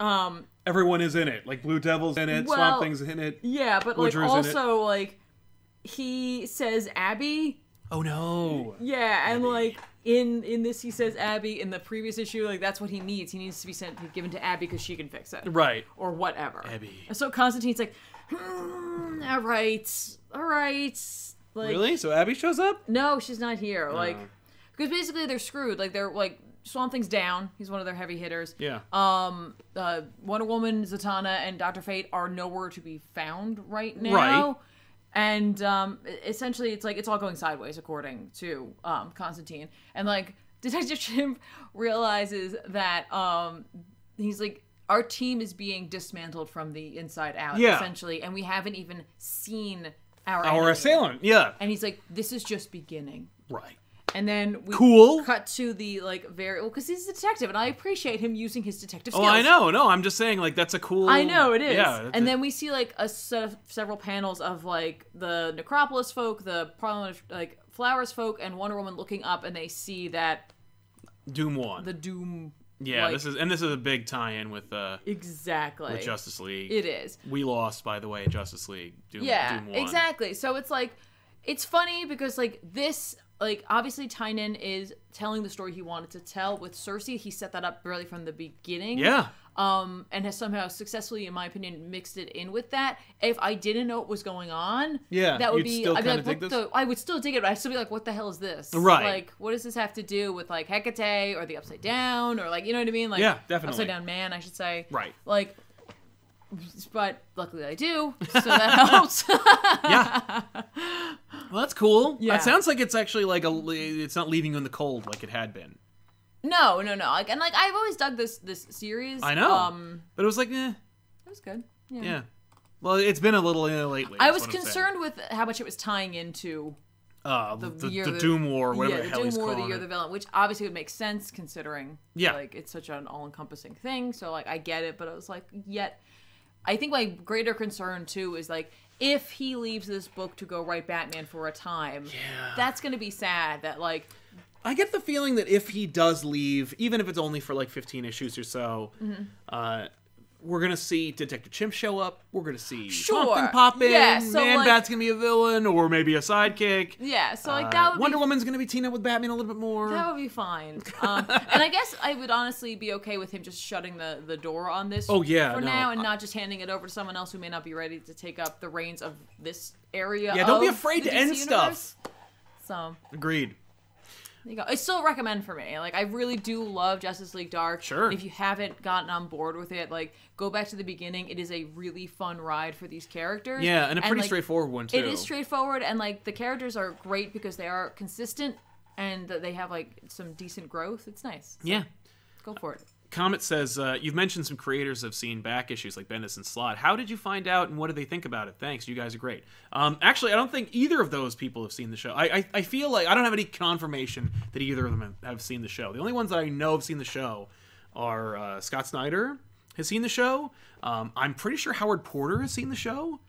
um, Everyone is in it. Like Blue Devil's in it. Well- Swamp Thing's in it. yeah, but like Woodrue's also like he says Abby Oh no. Yeah, and like in in this he says Abby. In the previous issue, like that's what he needs. He needs to be sent given to Abby because she can fix it Right. or whatever. Abby. And so Constantine's like, hmm, all right, all right. Like, Really? So Abby shows up? No, she's not here. Like, Oh. because basically they're screwed. Like they're like Swamp Thing's down. He's one of their heavy hitters. Yeah. Um, uh, Wonder Woman, Zatanna, and Doctor Fate are nowhere to be found right now. Right. And um, essentially, it's like it's all going sideways, according to um, Constantine. And like Detective Chimp realizes that um, he's like our team is being dismantled from the inside out, Yeah. essentially, and we haven't even seen our Our enemy. assailant. Yeah. And he's like, "This is just beginning." Right. And then we Cool. cut to the like very well because he's a detective, and I appreciate him using his detective Oh. I know. No, I'm just saying, like, that's a cool. I know it is. Yeah. and a- then we see like a set of several panels of like the Necropolis folk, the Parliament of like Flowers folk, and Wonder Woman looking up, and they see that Doom one. the Doom. yeah. like- this is and this is a big tie-in with uh exactly with Justice League. it is. we lost, by the way, Justice League. Doom, yeah Doom one. exactly so it's like it's funny because like this like obviously tynion is telling the story he wanted to tell with circe he set that up really from the beginning Yeah. um and has somehow successfully in my opinion mixed it in with that if i didn't know what was going on Yeah, that would be i'd be like what the i would still dig it but i'd still be like what the hell is this Right. like what does this have to do with like hecate or the upside down or like you know what i mean like Yeah, definitely. upside down man i should say Right. like but luckily I do, so that helps. Yeah. well, that's cool. Yeah. That sounds like it's actually like a. It's not leaving you in the cold like it had been. no, no, no. Like and like I've always dug this this series. I know. Um, But it was like, eh, it was good. Yeah. yeah. Well, it's been a little eh, lately. I was what I'm saying. concerned with how much it was tying into Uh, the, the, the, the the- Doom War, whatever yeah, the hell Doom War, the year of the villain, which obviously would make sense considering Yeah. like it's such an all encompassing thing. So like I get it, but I was like, yet I think my greater concern too is like if he leaves this book to go write Batman for a time, Yeah. that's gonna be sad. That like I get the feeling that if he does leave, even if it's only for like 15 issues or so, Mm-hmm. uh, we're gonna see Detective Chimp show up. We're gonna see Sure. something pop in. Yeah, so, Man like- Bat's gonna be a villain, or maybe a sidekick. yeah, so like Uh, that would Wonder be Woman's gonna be teaming up with Batman a little bit more. That would be fine. Um, and I guess I would honestly be okay with him just shutting the, the door on this Oh, yeah, for no. now and not just handing it over to someone else who may not be ready to take up the reins of this area. Yeah, don't be afraid to end DC stuff. So Agreed. There you go. It's still recommend for me. Like I really do love Justice League Dark. Sure. And if you haven't gotten on board with it, like go back to the beginning. It is a really fun ride for these characters. Yeah, and a pretty like, straightforward one too. It is straightforward, and like the characters are great because they are consistent and they have like some decent growth. It's nice. So, Yeah. go for it. Comet says uh, you've mentioned some creators have seen back issues like Bendis and Slott. How did you find out, and what did they think about it? Thanks, you guys are great. Um, actually, I don't think either of those people have seen the show. I, I I feel like I don't have any confirmation that either of them have- seen the show. The only ones that I know have seen the show are uh, Scott Snyder has seen the show. Um, I'm pretty sure Howard Porter has seen the show.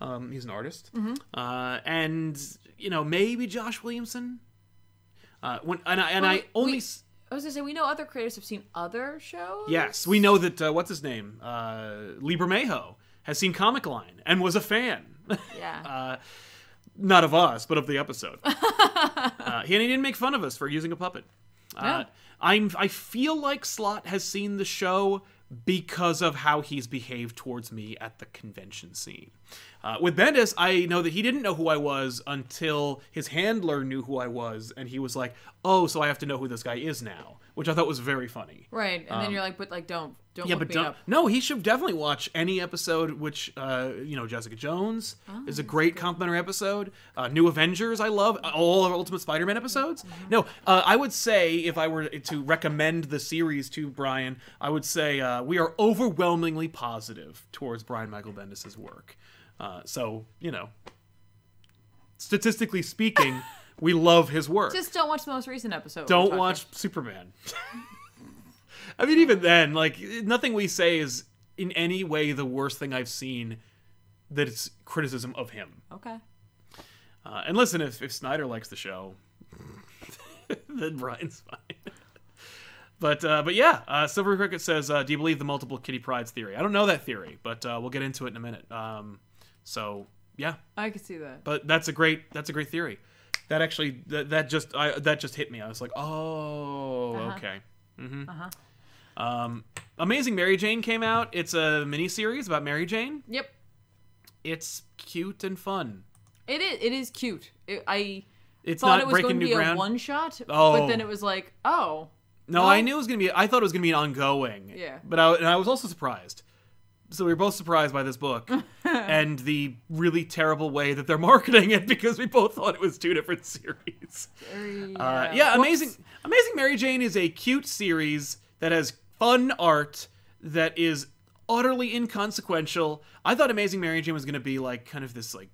Um, he's an artist, uh, and you know maybe Josh Williamson. Uh, when and I and Well, I only. we- I was gonna say we know other creators have seen other shows. Yes, we know that. Uh, what's his name? Uh, Lee Bermejo has seen Comic Line and was a fan. Yeah. uh, not of us, but of the episode. uh, he, and he didn't make fun of us for using a puppet. Uh. I'm. I feel like Slott has seen the show because of how he's behaved towards me at the convention scene. Uh, with Bendis, I know that he didn't know who I was until his handler knew who I was, and he was like, "Oh, so I have to know who this guy is now," which I thought was very funny. right, and then you're like, but like, don't don't Um, Yeah, but don't, up. no, he should definitely watch any episode. Which uh, you know, Jessica Jones Oh, is a great complimentary episode. Uh, New Avengers, I love all of Ultimate Spider-Man episodes. Mm-hmm. No, uh, I would say if I were to recommend the series to Brian, I would say uh, we are overwhelmingly positive towards Brian Michael Bendis's work. Uh, so you know, statistically speaking, we love his work. Just don't watch the most recent episode. Don't watch Superman. I mean, even then, like nothing we say is in any way the worst thing I've seen. That it's criticism of him. Okay. Uh, and listen, if, if Snyder likes the show, then Brian's fine. but uh, but yeah, uh, Silver Cricket says, uh, "Do you believe the multiple kitty prydes theory?" I don't know that theory, but uh, we'll get into it in a minute. Um, so yeah, I can see that. but that's a great that's a great theory. That actually that, that just I that just hit me. I was like, oh, Uh-huh. okay. Mm-hmm. Um, Amazing Mary Jane came out. It's a mini series about Mary Jane. Yep. It's cute and fun. It is. It is cute. It, I It's thought not it was breaking going to new be ground. a one shot, Oh. but then it was like, oh, no, well- I knew it was gonna be. I thought it was gonna be an ongoing. Yeah. But I and I was also surprised. So we were both surprised by this book and the really terrible way that they're marketing it because we both thought it was two different series. very, Uh, yeah, amazing. Amazing Mary Jane is a cute series that has fun art that is utterly inconsequential. I thought Amazing Mary Jane was going to be like kind of this like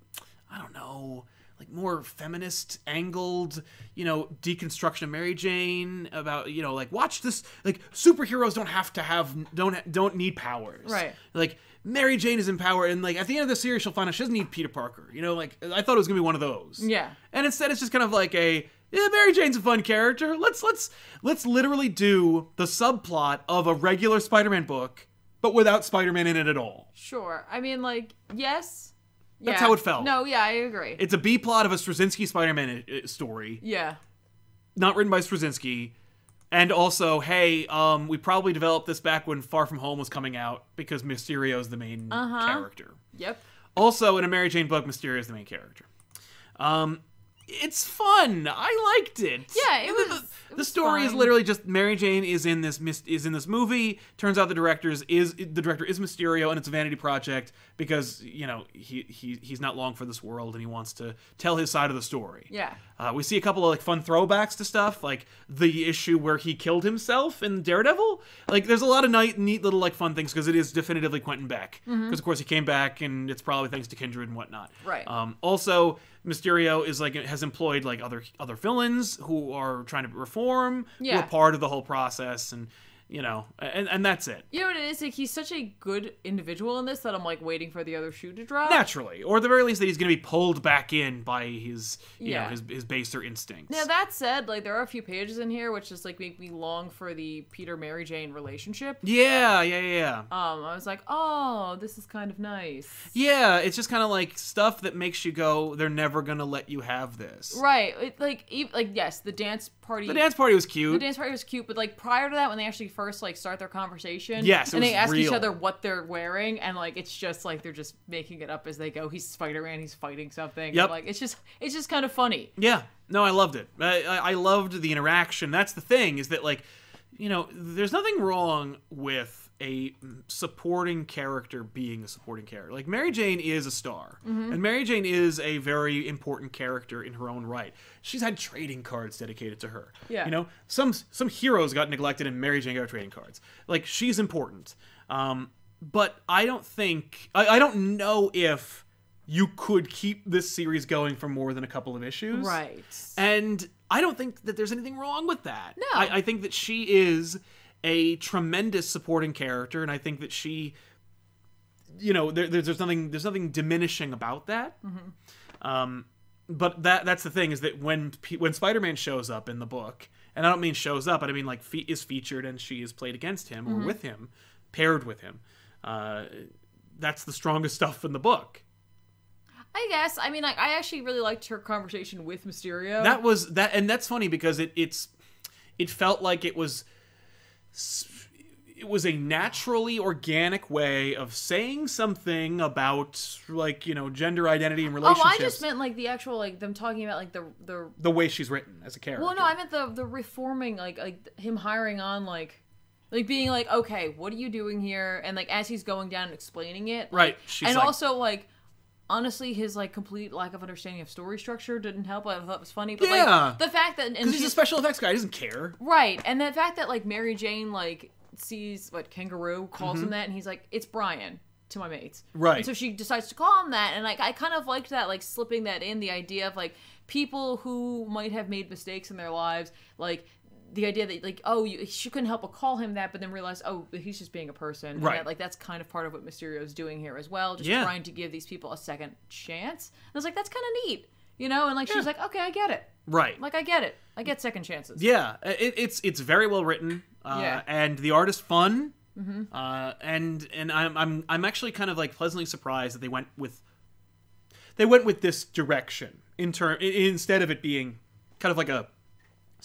I don't know, like more feminist angled, you know, deconstruction of Mary Jane about, you know, like watch this like superheroes don't have to have don't don't need powers. Right. Like Mary Jane is in power, and like at the end of the series she'll find out she doesn't need Peter Parker. You know, like I thought it was going to be one of those. Yeah. And instead, it's just kind of like a yeah, Mary Jane's a fun character. Let's let's let's literally do the subplot of a regular Spider-Man book, but without Spider-Man in it at all. Sure. I mean, like, yes. That's how it felt. No, yeah, I agree. It's a B plot of a Straczynski Spider-Man uh, story, yeah. not written by Straczynski. And also, hey, um, we probably developed this back when Far From Home was coming out because Mysterio's the main Uh-huh. character. Yep. Also, in a Mary Jane book, Mysterio is the main character. Um, it's fun. I liked it. Yeah, it The- was- The, it the was story is literally just Mary Jane is in this is in this movie. Turns out the director's is the director is Mysterio, and it's a vanity project because you know he, he he's not long for this world, and he wants to tell his side of the story. Yeah. Uh, we see a couple of like fun throwbacks to stuff, like the issue where he killed himself in Daredevil. Like, there's a lot of neat little like fun things because it is definitively Quentin Beck. Because of course he came back, and it's probably thanks to Kindred and whatnot. Right. Um, also, Mysterio is like has employed like other other villains who are trying to reform. Who Yeah. are part of the whole process, and you know, and and that's it. You know what it is? Like, he's such a good individual in this that I'm like waiting for the other shoe to drop. Naturally, or at the very least, that he's going to be pulled back in by his, you know, Yeah. his his baser instincts. Now that said, like there are a few pages in here which just like make me long for the Peter Mary Jane relationship. yeah, yeah, yeah. Um, I was like, oh, this is kind of nice. Yeah, it's just kind of like stuff that makes you go, they're never gonna let you have this. Right. It, like, ev like yes, the dance party. The dance party was cute. the dance party was cute, but like prior to that, when they actually first like start their conversation, Yes, it and they was ask each other what they're wearing, and like it's just like they're just making it up as they go. He's Spider Man, he's fighting something. and, Yep. like it's just it's just kind of funny. yeah, no, I loved it. I, I loved the interaction. That's the thing is that like, you know, there's nothing wrong with a supporting character being a supporting character. Like Mary Jane is a star, Mm-hmm. and Mary Jane is a very important character in her own right. She's had trading cards dedicated to her. Yeah. you know, some some heroes got neglected, and Mary Jane got trading cards. Like she's important. Um, but I don't think I, I don't know if you could keep this series going for more than a couple of issues. Right. And I don't think that there's anything wrong with that. No. I, I think that she is a tremendous supporting character, and I think that she, you know, there, there's, there's nothing there's nothing diminishing about that. Mm-hmm. Um, but that that's the thing is that when when Spider-Man shows up in the book, and I don't mean shows up, but I mean like fe- is featured and she is played against him Mm-hmm. or with him, paired with him. Uh, that's the strongest stuff in the book. I guess. I mean, like, I actually really liked her conversation with Mysterio. That was that, and that's funny because it it's it felt like it was it was a naturally organic way of saying something about like you know gender identity and relationships. oh. I just meant like the actual like them talking about like the the. the way she's written as a character. Well, no, I meant the the reforming like like him hiring on like. Like being like, okay, what are you doing here? And like as he's going down and explaining it, like- Right, she's and like- also like, honestly, his like complete lack of understanding of story structure didn't help. I thought it was funny, but Yeah. like the fact that because he's a special effects guy, he doesn't care. Right, and the fact that like Mary Jane like sees what kangaroo calls him that, and he's like, "It's Brian." To my mates, Mm-hmm. Right. And so she decides to call him that, and like I kind of liked that, like slipping that in the idea of like people who might have made mistakes in their lives, like the idea that like oh you, she couldn't help but call him that, but then realize oh he's just being a person, and Right. that, like that's kind of part of what Mysterio's doing here as well, just Yeah. trying to give these people a second chance. And I was like, that's kind of neat, you know, and like she's like, okay, I get it, Right. like I get it, I get second chances. Yeah, it, it's it's very well written. Uh, Yeah. and the art is fun. Mm-hmm. Uh, and and I'm I'm I'm actually kind of like pleasantly surprised that they went with they went with this direction in turn instead of it being kind of like a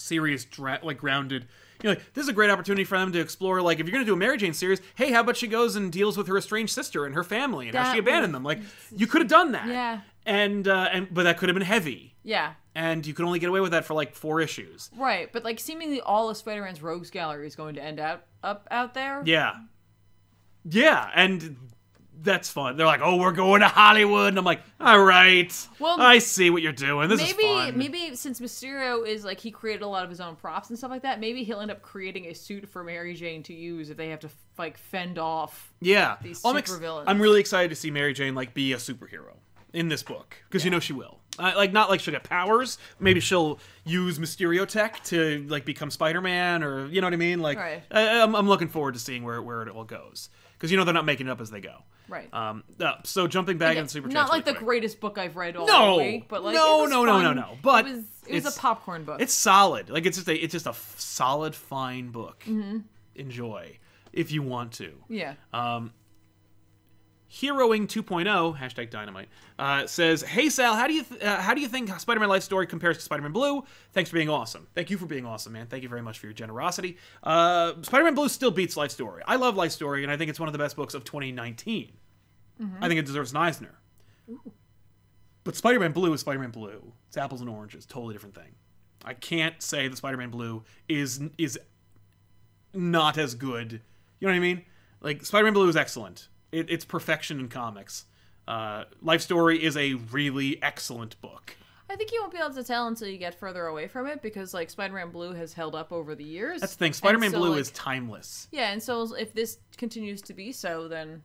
serious dra- like grounded you know like this is a great opportunity for them to explore like if you're going to do a mary jane series hey how about she goes and deals with her estranged sister and her family and how That she abandoned them like you could have done that Yeah. and uh and but that could have been heavy Yeah, and you could only get away with that for like four issues right. But like, seemingly all of Spider-Man's rogues gallery is going to end out up out there. Yeah. Yeah, and that's fun. They're like, "Oh, we're going to Hollywood," and I'm like, "All right, Well, I see what you're doing. This maybe is fun." maybe since Mysterio is like he created a lot of his own props and stuff like that, maybe he'll end up creating a suit for Mary Jane to use if they have to like fend off. yeah, these I'm, ex- supervillains. I'm really excited to see Mary Jane like be a superhero in this book because you know she will. Uh, like not like she'll get powers. Maybe she'll use Mysterio tech to like become Spider-Man, or you know what I mean. Like, Right. I, I'm, I'm looking forward to seeing where where it all goes because you know they're not making it up as they go. Right. Um. uh, so jumping back Yeah, into super not like the greatest book I've read all No! week, but like No, no, no, fun. no, no. But it was it was a popcorn book. It's solid. Like it's just a it's just a f- solid fine book. Mm-hmm. Enjoy if you want to. yeah. Um, Heroing 2.0 hashtag Dynamite uh, says, "Hey Sal, how do you th- uh, how do you think Spider-Man Life Story compares to Spider-Man Blue? Thanks for being awesome. Thank you for being awesome, man. Thank you very much for your generosity. Uh, Spider-Man Blue still beats Life Story. I love Life Story, and I think it's one of the best books of 2019. I think it deserves an Eisner. But Spider-Man Blue is Spider-Man Blue. It's apples and oranges, totally different thing. I can't say that Spider-Man Blue is is not as good. You know what I mean? Like Spider-Man Blue is excellent. It, it's perfection in comics. Uh, Life Story is a really excellent book. I think you won't be able to tell until you get further away from it because like Spider-Man Blue has held up over the years. That's the thing. Spider-Man so, Blue like- is timeless. Yeah, and so if this continues to be so, then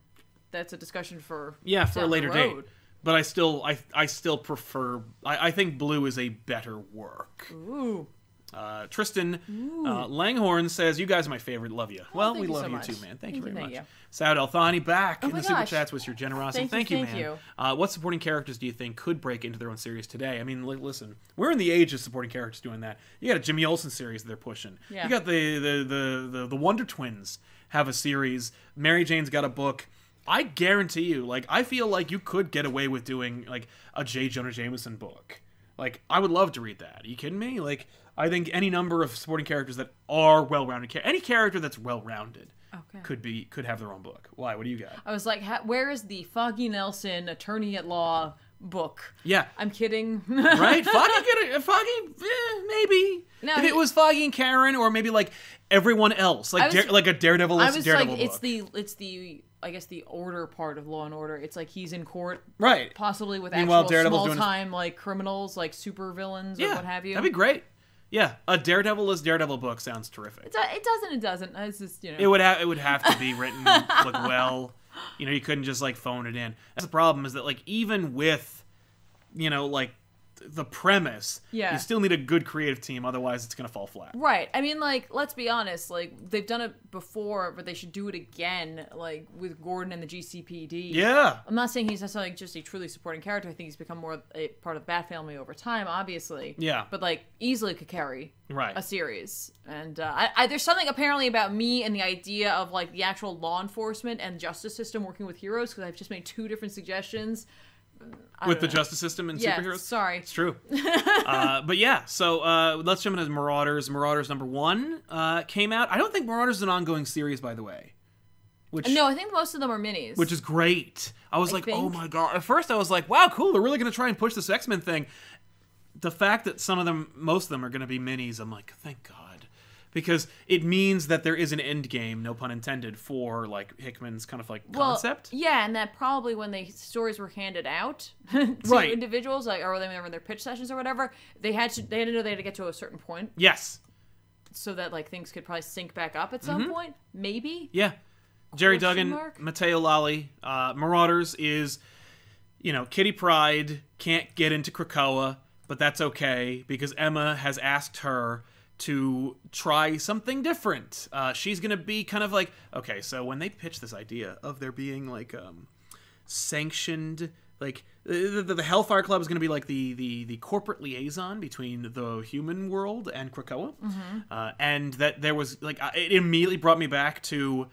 that's a discussion for Yeah, for a later date. But I still, I, I still prefer. I, I think Blue is a better work. Ooh, Uh, Tristan uh, Langhorn says, "You guys are my favorite. Love you. well, thank we you love so you much. too, man. Thank, Thank you very thank much." you. Saud Althani back in my the super chats with your generosity. Thank you, you, thank man. you. Uh, what supporting characters do you think could break into their own series today? I mean, li- listen, we're in the age of supporting characters doing that. You got a Jimmy Olsen series that they're pushing. Yeah. You got the the, the the the Wonder Twins have a series. Mary Jane's got a book. I guarantee you, like, I feel like you could get away with doing like a J. Jonah Jameson book. Like, I would love to read that. Are you kidding me? Like, I think any number of supporting characters that are well-rounded, any character that's well-rounded, Okay. could be could have their own book. Why? What do you got? I was like, ha- where is the Foggy Nelson attorney at law book? Yeah, I'm kidding. right? Foggy, get a, Foggy, eh, maybe. No, if he- it was Foggy and Karen, or maybe like everyone else, like was- Dare- like a Daredevil, I was Daredevil like, it's the it's the I guess the order part of Law and Order. It's like he's in court, right. possibly with Meanwhile, actual Daredevil's small doing his- time like criminals, like super villains or Yeah, what have you. that'd be great. Yeah, a Daredevil is Daredevil book sounds terrific. It do- it doesn't. It doesn't. It's just you know. It would have it would have to be written like well. You know, you couldn't just like phone it in. That's the problem is that like even with you know like the premise. Yeah. You still need a good creative team, otherwise it's gonna fall flat. Right. I mean, like, let's be honest. Like, they've done it before, but they should do it again. Like with Gordon and the GCPD. Yeah. I'm not saying he's necessarily just a truly supporting character. I think he's become more a part of the Bat family over time, obviously. Yeah. But like, easily could carry Right. a series. And uh, I, I, there's something apparently about me and the idea of like the actual law enforcement and justice system working with heroes because I've just made two different suggestions. With the know. justice system and Yeah, superheroes. sorry. It's true. uh, but yeah, so uh, let's jump into Marauders. Marauders number one uh, came out. I don't think Marauders is an ongoing series, by the way. Which No, I think most of them are minis. which is great. I was I like, oh my god. At first, I was like, wow, cool. They're really going to try and push this X Men thing. The fact that some of them, most of them, are going to be minis, I'm like, thank God, because it means that there is an end game, no pun intended, for like Hickman's kind of like well, concept. Yeah, and that probably when the stories were handed out to Right. individuals, like or they were in their pitch sessions or whatever, they had to they had to know they had to get to a certain point Yes. so that like things could probably sync back up at some Mm-hmm. point, maybe. Yeah. Gerry Question Duggan, mark? Matteo Lolli, uh, Marauders is, you know, Kitty Pryde can't get into Krakoa, but that's okay because Emma has asked her to try something different. Uh, she's gonna be kind of like, okay, so when they pitch this idea of there being like um, sanctioned like the, the, the Hellfire Club is going to be like the, the the corporate liaison between the human world and Krakoa, uh, and that there was like it immediately brought me back to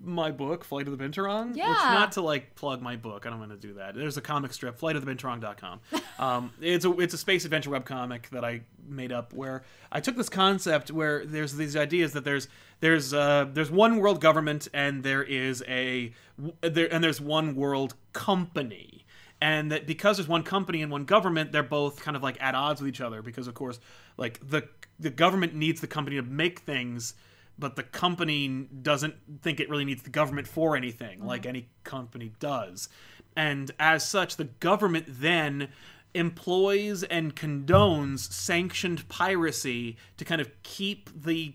my book, Flight of the. Which, Yeah. not to like plug my book, I don't want to do that. There's a comic strip, Flight of the flightofthebinturong.com. um, it's a it's a space adventure webcomic that I made up where I took this concept where there's these ideas that there's there's uh, there's one world government and there is a there and there's one world company and that because there's one company and one government they're both kind of like at odds with each other because of course like the the government needs the company to make things but the company doesn't think it really needs the government for anything like any company does. And as such the government then employs and condones sanctioned piracy to kind of keep the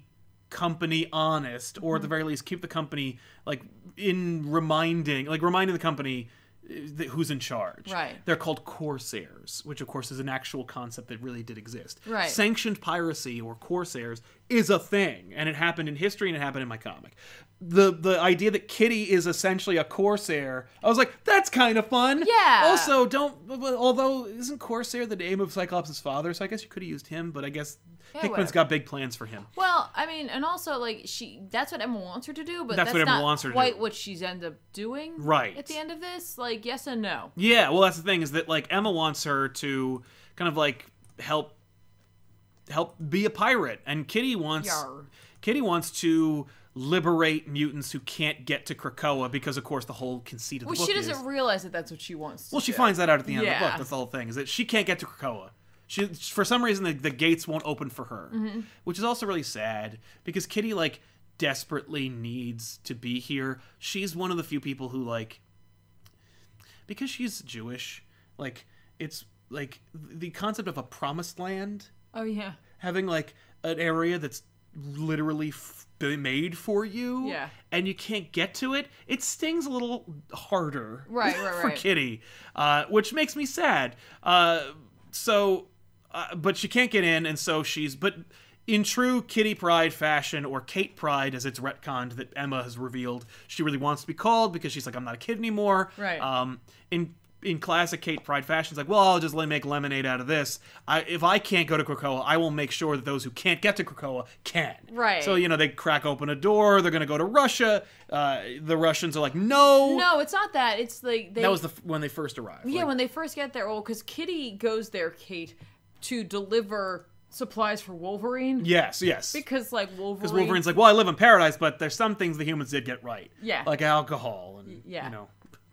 company honest or at the very least keep the company like in reminding like reminding the company uh, who's in charge. Right. they're called corsairs which of course is an actual concept that really did exist. Right. sanctioned piracy or corsairs is a thing and it happened in history and it happened in my comic the the idea that kitty is essentially a corsair i was like that's kind of fun Yeah. also don't although isn't corsair the name of cyclops' father so i guess you could have used him but i guess Yeah, hickman's whatever. got big plans for him Well, I mean, and also like she that's what Emma wants her to do, but That's that's, what Emma not wants her to quite do. what she's end up doing. Right. At the end of this, like yes and no. Yeah, well, that's the thing is that like Emma wants her to kind of like help help be a pirate, and Kitty wants Yar. Kitty wants to liberate mutants who can't get to Krakoa because, of course, the whole conceit of the Well, book she doesn't is. realize that that's what she wants. Well, she do. finds that out at the end of the book. That's the whole thing is that she can't get to Krakoa. She, for some reason, the, the gates won't open for her, Mm-hmm. which is also really sad because Kitty like desperately needs to be here. She's one of the few people who like because she's Jewish, like it's like the concept of a promised land Oh yeah. having like an area that's literally f- made for you Yeah. and you can't get to it it stings a little harder Right, right, for right. kitty uh, which makes me sad uh, so uh, but she can't get in and so she's but in true kitty pryde fashion or kate pryde as it's retconned that emma has revealed she really wants to be called because she's like i'm not a kid anymore Right. um, in in classic Kate Pryde fashion, it's like, well, I'll just make lemonade out of this. I, if I can't go to Krakoa, I will make sure that those who can't get to Krakoa can. Right. So you know, they crack open a door. They're going to go to Russia. Uh, the Russians are like, no. No, it's not that. It's like they. That was the f- when they first arrived. yeah Like, when they first get there. Oh, because Kitty goes there, Kate, to deliver supplies for Wolverine. yes, yes. Because like Wolverine. Because Wolverine's like, well, I live in paradise, but there's some things the humans did get right. Yeah. Like alcohol and yeah. you know,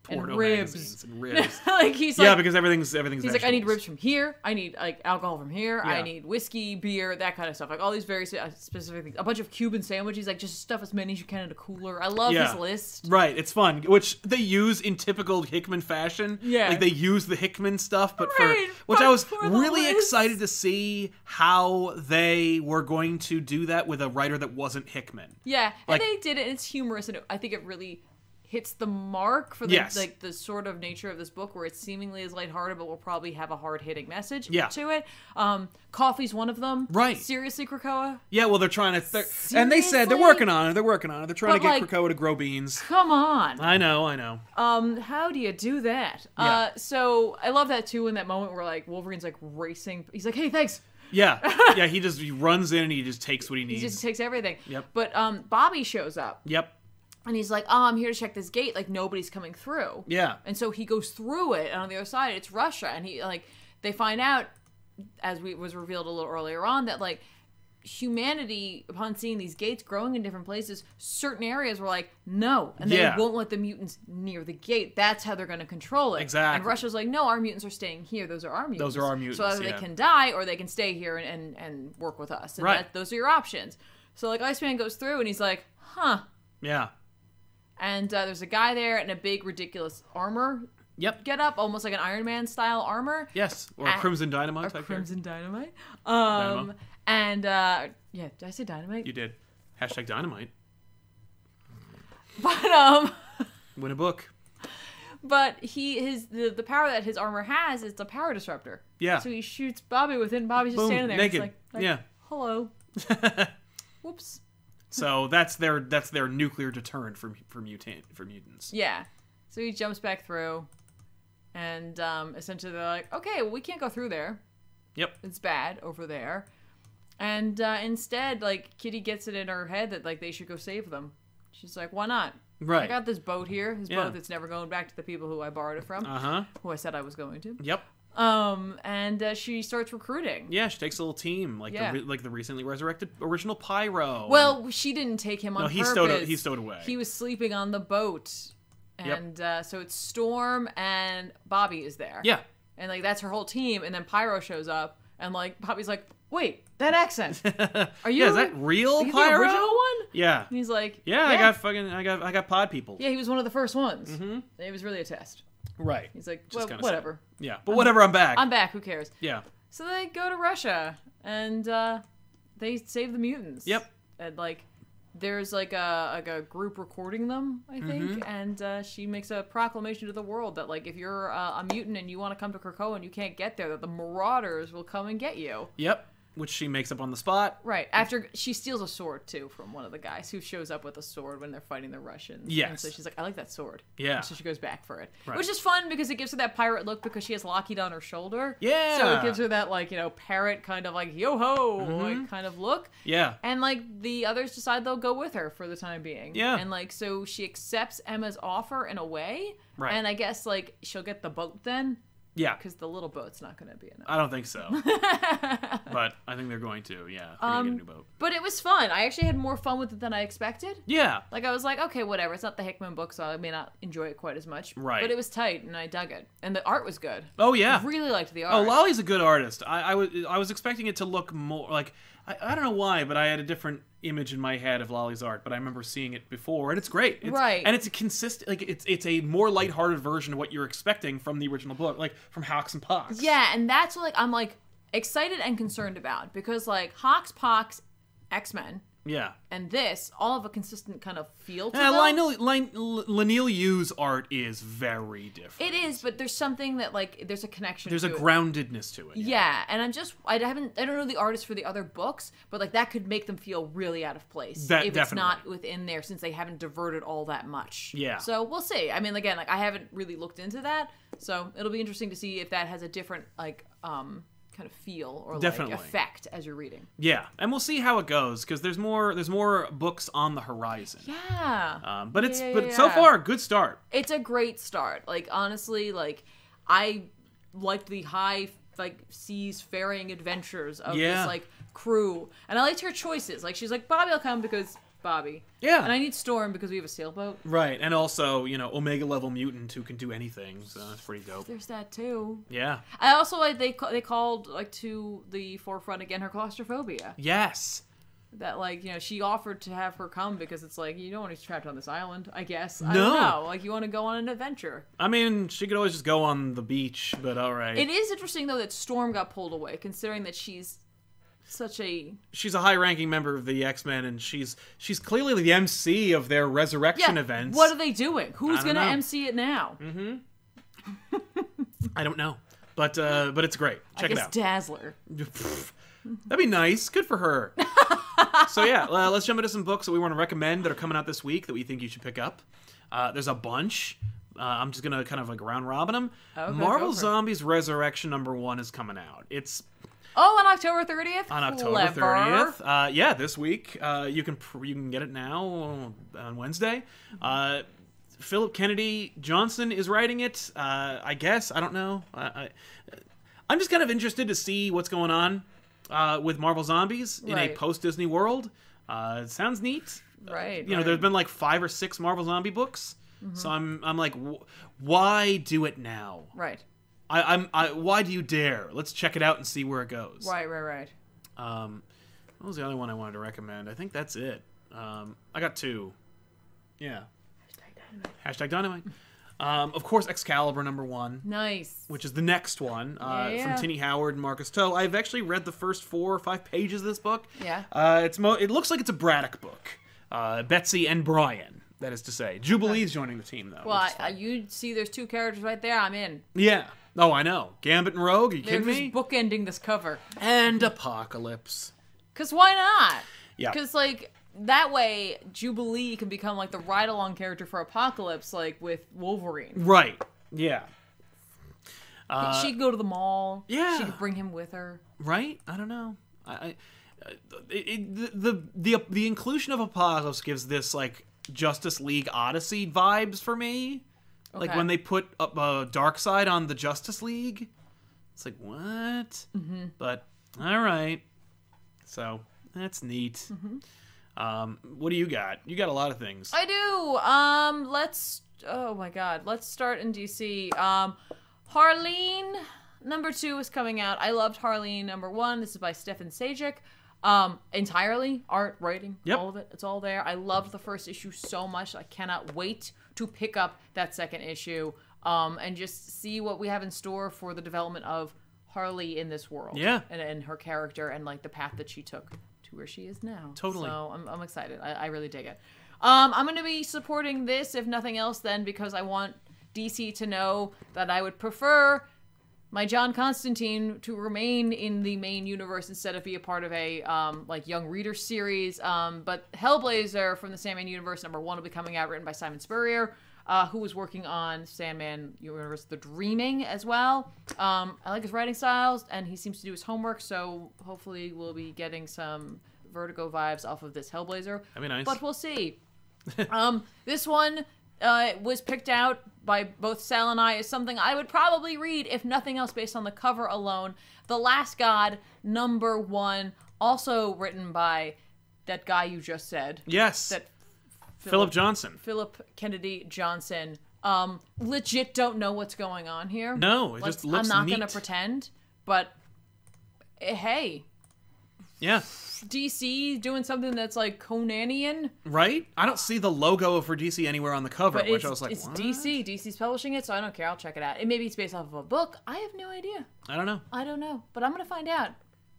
And ribs. and ribs. like he's yeah, like. because everything's everything's. He's like, I need ribs from here. I need like alcohol from here. I need whiskey, beer, that kind of stuff. Like all these very uh, specific things. A bunch of Cuban sandwiches. Like just stuff as many as you can in a cooler. I love Yeah. his list. Right, it's fun, which they use in typical Hickman fashion. Yeah. like they use the Hickman stuff, but Right, for which I was really list. excited to see how they were going to do that with a writer that wasn't Hickman. Yeah, Like- and they did it. and It's humorous, and it, I think it really hits the mark for the Yes. like the sort of nature of this book where it seemingly is lighthearted but will probably have a hard hitting message Yeah. to it. Um, coffee's one of them. Right. Seriously, Krakoa? Yeah, well, they're trying to, they're, and they said they're working on it. They're working on it. They're trying But, to get like- Krakoa to grow beans. Come on. I know, I know. Um, how do you do that? Uh, so I love that too. In that moment where like Wolverine's like racing, he's like, "Hey, thanks." Yeah, yeah. He just he runs in and he just takes what he needs. He just takes everything. Yep. But um, Bobby shows up Yep. And he's like, "Oh, I'm here to check this gate. Like nobody's coming through." Yeah. And so he goes through it, and on the other side, it's Russia. And he like they find out, as we was revealed a little earlier on, that like humanity, upon seeing these gates growing in different places, certain areas were like, no, and they Yeah. won't let the mutants near the gate. That's how they're going to control it. Exactly. And Russia's like, no, our mutants are staying here. Those are our mutants. Those are our mutants, So either yeah. they can die or they can stay here and and, and work with us. And Right. that, those are your options. So like Iceman goes through and he's like, huh. Yeah. And uh, there's a guy there in a big ridiculous armor Yep. get up, almost like an Iron Man style armor. Yes. Or Ah, Crimson Dynamite. Or. Crimson Dynamite. Um, Dynamo. and uh, yeah, did I say Dynamite? You did. Hashtag Dynamite. But um, Win a book. but he his the, the power that his armor has is the power disruptor. Yeah. So he shoots Bobby within and Bobby's just Boom, standing there. naked. Like, like, Yeah. Hello. Whoops. So that's their that's their nuclear deterrent for for mutant for mutants. Yeah. So he jumps back through, and um, essentially they're like, okay, well we can't go through there. Yep. it's bad over there. And uh, instead, like Kitty gets it in her head that like they should go save them. She's like, "Why not? Right. I got this boat here. This Yeah. boat that's never going back to the people who I borrowed it from, Uh huh. who I said I was going to." Yep. Um, and uh, she starts recruiting. Yeah, she takes a little team like Yeah. the re- like the recently resurrected original Pyro. Well, she didn't take him on no, he purpose. stowed he stowed away. He was sleeping on the boat, Yep. and uh, so it's Storm and Bobby is there. yeah. and like that's her whole team. And then Pyro shows up, and like Bobby's like, "Wait, that accent? Are you? yeah, is that real are you Pyro? the original one?" Yeah. And he's like, yeah. I got fucking I got I got pod people. Yeah, he was one of the first ones. Mm-hmm. It was really a test. Right. He's like, Just well, kinda whatever. Yeah. But whatever, I'm back. I'm back. Who cares? yeah. So they go to Russia and uh, they save the mutants. Yep. And like, there's like a like a group recording them, I think, Mm-hmm. and uh, she makes a proclamation to the world that like if you're uh, a mutant and you want to come to Krakoa and you can't get there, that the Marauders will come and get you. Yep. Which she makes up on the spot. Right. After she steals a sword too from one of the guys who shows up with a sword when they're fighting the Russians. And so she's like, I like that sword. Yeah. And so she goes back for it. Right. Which is fun because it gives her that pirate look because she has Lockheed on her shoulder. Yeah. So it gives her that like, you know, parrot kind of like yo ho Mm-hmm. like kind of look. Yeah. And like the others decide they'll go with her for the time being. Yeah. And like so she accepts Emma's offer in a way. Right. And I guess like she'll get the boat then Yeah. because the little boat's not going to be enough. I don't think so. but I think they're going to. Yeah. They're gonna get a Um, new boat. But it was fun. I actually had more fun with it than I expected. Yeah. Like I was like, okay, whatever. It's not the Hickman book, so I may not enjoy it quite as much. Right. But it was tight, and I dug it, and the art was good. Oh yeah. I really liked the art. Oh. Lolli's a good artist. I, I was I was expecting it to look more like I, I don't know why, but I had a different image in my head of Lolli's art. But I remember seeing it before, and it's great. It's, Right. And it's a consistent like it's it's a more lighthearted version of what you're expecting from the original book, like from HoX and PoX. yeah, and that's what like I'm like excited and concerned about because like HoX, PoX, X Men, Yeah. and this all have a consistent kind of feel to Yeah, them. Lionel, Lin, Leinil Yu's art is very different. It is, but there's something that like there's a connection. There's a it. groundedness to it. Yeah, and I'm just I haven't I don't know the artist for the other books, but like that could make them feel really out of place That- if it's not within there since they haven't diverted all that much. Yeah. So we'll see. I mean, again, like I haven't really looked into that, so it'll be interesting to see if that has a different like um kind of feel or Definitely. like effect as you're reading. Yeah, and we'll see how it goes because there's more there's more books on the horizon. Yeah. Um, but it's Yeah, yeah, but so yeah. far good start. it's a great start. Like honestly, like I liked the high like seas ferrying adventures of this like crew, and I liked her choices. Like she's like Bobby will come because Bobby, Yeah. and I need Storm because we have a sailboat. Right, and also you know Omega level mutant who can do anything, so that's pretty dope. There's that too. Yeah. I also like they they called like to the forefront again her claustrophobia. Yes. That like you know she offered to have her come because it's like you don't want to be trapped on this island. I guess I don't know. Like you want to go on an adventure. I mean, she could always just go on the beach, but all right. It is interesting though that Storm got pulled away, considering that she's such a she's a high-ranking member of the X-Men, and she's she's clearly the MC of their resurrection yeah. events. What are they doing? Who's gonna know. MC it now? I don't know, but uh, but it's great. I Check it out. Dazzler. That'd be nice. Good for her. so yeah, uh, let's jump into some books that we want to recommend that are coming out this week that we think you should pick up. Uh, there's a bunch. Uh, I'm just gonna kind of like round robin them. Okay, Marvel go for it. Zombies Resurrection number one is coming out. It's Oh, on October 30th? on October Clever. 30th. Uh, yeah, this week. Uh, you can pr- you can get it now on Wednesday. Uh, Philip Kennedy Johnson is writing it. Uh, I guess I don't know. I, I, I'm just kind of interested to see what's going on uh, with Marvel Zombies in a post Disney world. Uh, it sounds neat. Right. You know, right. there's been like five or six Marvel Zombie books. So I'm I'm like, wh- why do it now? Right. I, I'm I, why do you dare? Let's check it out and see where it goes. Right, right, right. Um, what was the other one I wanted to recommend? I think that's it. Um, I got two. Yeah. Hashtag dynamite. hashtag Um, of course, Excalibur number one, Nice. which is the next one uh, Yeah, yeah. from Tini Howard and Marcus To. I've actually read the first four or five pages of this book. Yeah. Uh, it's mo- it looks like it's a Braddock book. Uh, Betsy and Brian, that is to say. Jubilee's joining the team though. Well, I, I, you see there's two characters right there. I'm in. yeah. Oh, I know. Gambit and Rogue. Are you They're kidding just me? bookending this cover. and Apocalypse. Because why not? Yeah. Because, like, that way, Jubilee can become, like, the ride along character for Apocalypse, like, with Wolverine. Right. Yeah. Uh, she could go to the mall. yeah. She could bring him with her. right? I don't know. I, I it, it, the, the the inclusion of Apocalypse gives this like Justice League Odyssey vibes for me. Like when they put up uh, Darkseid on the Justice League, it's like what? Mm-hmm. But all right, so that's neat. Mm-hmm. Um, what do you got? You got a lot of things. I do. Um, let's. Oh my God. Let's start in DC. Um, Harleen number two is coming out. I loved Harleen number one. This is by Stjepan Sejic. Um, entirely art, writing, Yep. all of it. It's all there. I loved the first issue so much. I cannot wait to pick up that second issue. Um, and just see what we have in store for the development of Harley in this world. Yeah. And, and her character and like the path that she took to where she is now. Totally. So I'm, I'm excited. I, I really dig it. Um, I'm going to be supporting this, if nothing else, then because I want DC to know that I would prefer my John Constantine to remain in the main universe instead of be a part of a um, like young reader series. Um, but Hellblazer from the Sandman universe number one will be coming out, written by Simon Spurrier, uh, who was working on Sandman universe The Dreaming as well. Um, I like his writing styles, and he seems to do his homework. So hopefully we'll be getting some Vertigo vibes off of this Hellblazer. That'd be nice. But we'll see. um, this one uh, was picked out by both Sal and I as something I would probably read, if nothing else, based on the cover alone. The Last God, number one, also written by that guy you just said, yes, that Philip Johnson. Philip Kennedy Johnson. Um, legit don't know what's going on here. No, it Let's- just looks I'm not neat. gonna pretend, but eh, hey, Yeah, DC doing something that's like Conanian. right. I don't see the logo for DC anywhere on the cover, But which I was like, it's what? DC. DC's publishing it, so I don't care. I'll check it out. It maybe it's based off of a book. I have no idea. I don't know. I don't know, but I'm gonna find out.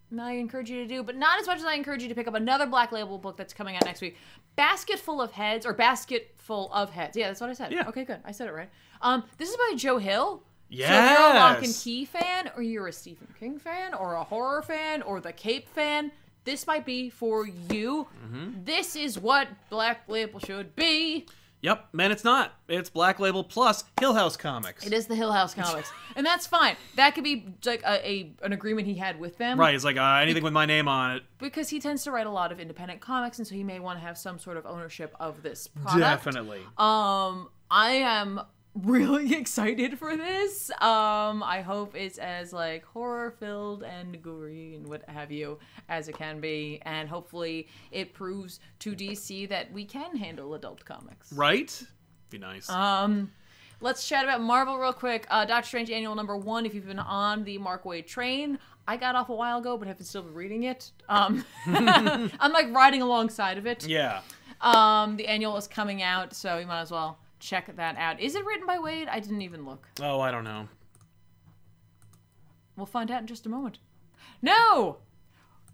And I encourage you to do, but not as much as I encourage you to pick up another Black Label book that's coming out next week. Basket full of heads, or basket full of heads. Yeah, that's what I said. Yeah. Okay, good. I said it right. Um, this is by Joe Hill. So if you're a. Locke and Key fan, or you're a Stephen King fan, or a horror fan, or the Cape fan, this might be for you. Mm-hmm. This is what Black Label should be. Yep, man, it's not. It's Black Label plus Hill House Comics. It is the Hill House comics, and that's fine. That could be like a, a an agreement he had with them, Right, it's like uh, anything with my name on it. Because he tends to write a lot of independent comics, and so he may want to have some sort of ownership of this product. Definitely. Um, I am really excited for this. Um, I hope it's as like horror filled and gory and what have you as it can be, and hopefully it proves to DC that we can handle adult comics. right? Be nice. Um, let's chat about Marvel real quick. Uh, Doctor Strange Annual Number One. If you've been on the Mark Waid train, I got off a while ago, but have been still been reading it. Um, I'm like riding alongside of it. yeah. Um, the annual is coming out, so you might as well check that out. Is it written by Waid? I didn't even look. Oh, I don't know. We'll find out in just a moment. No.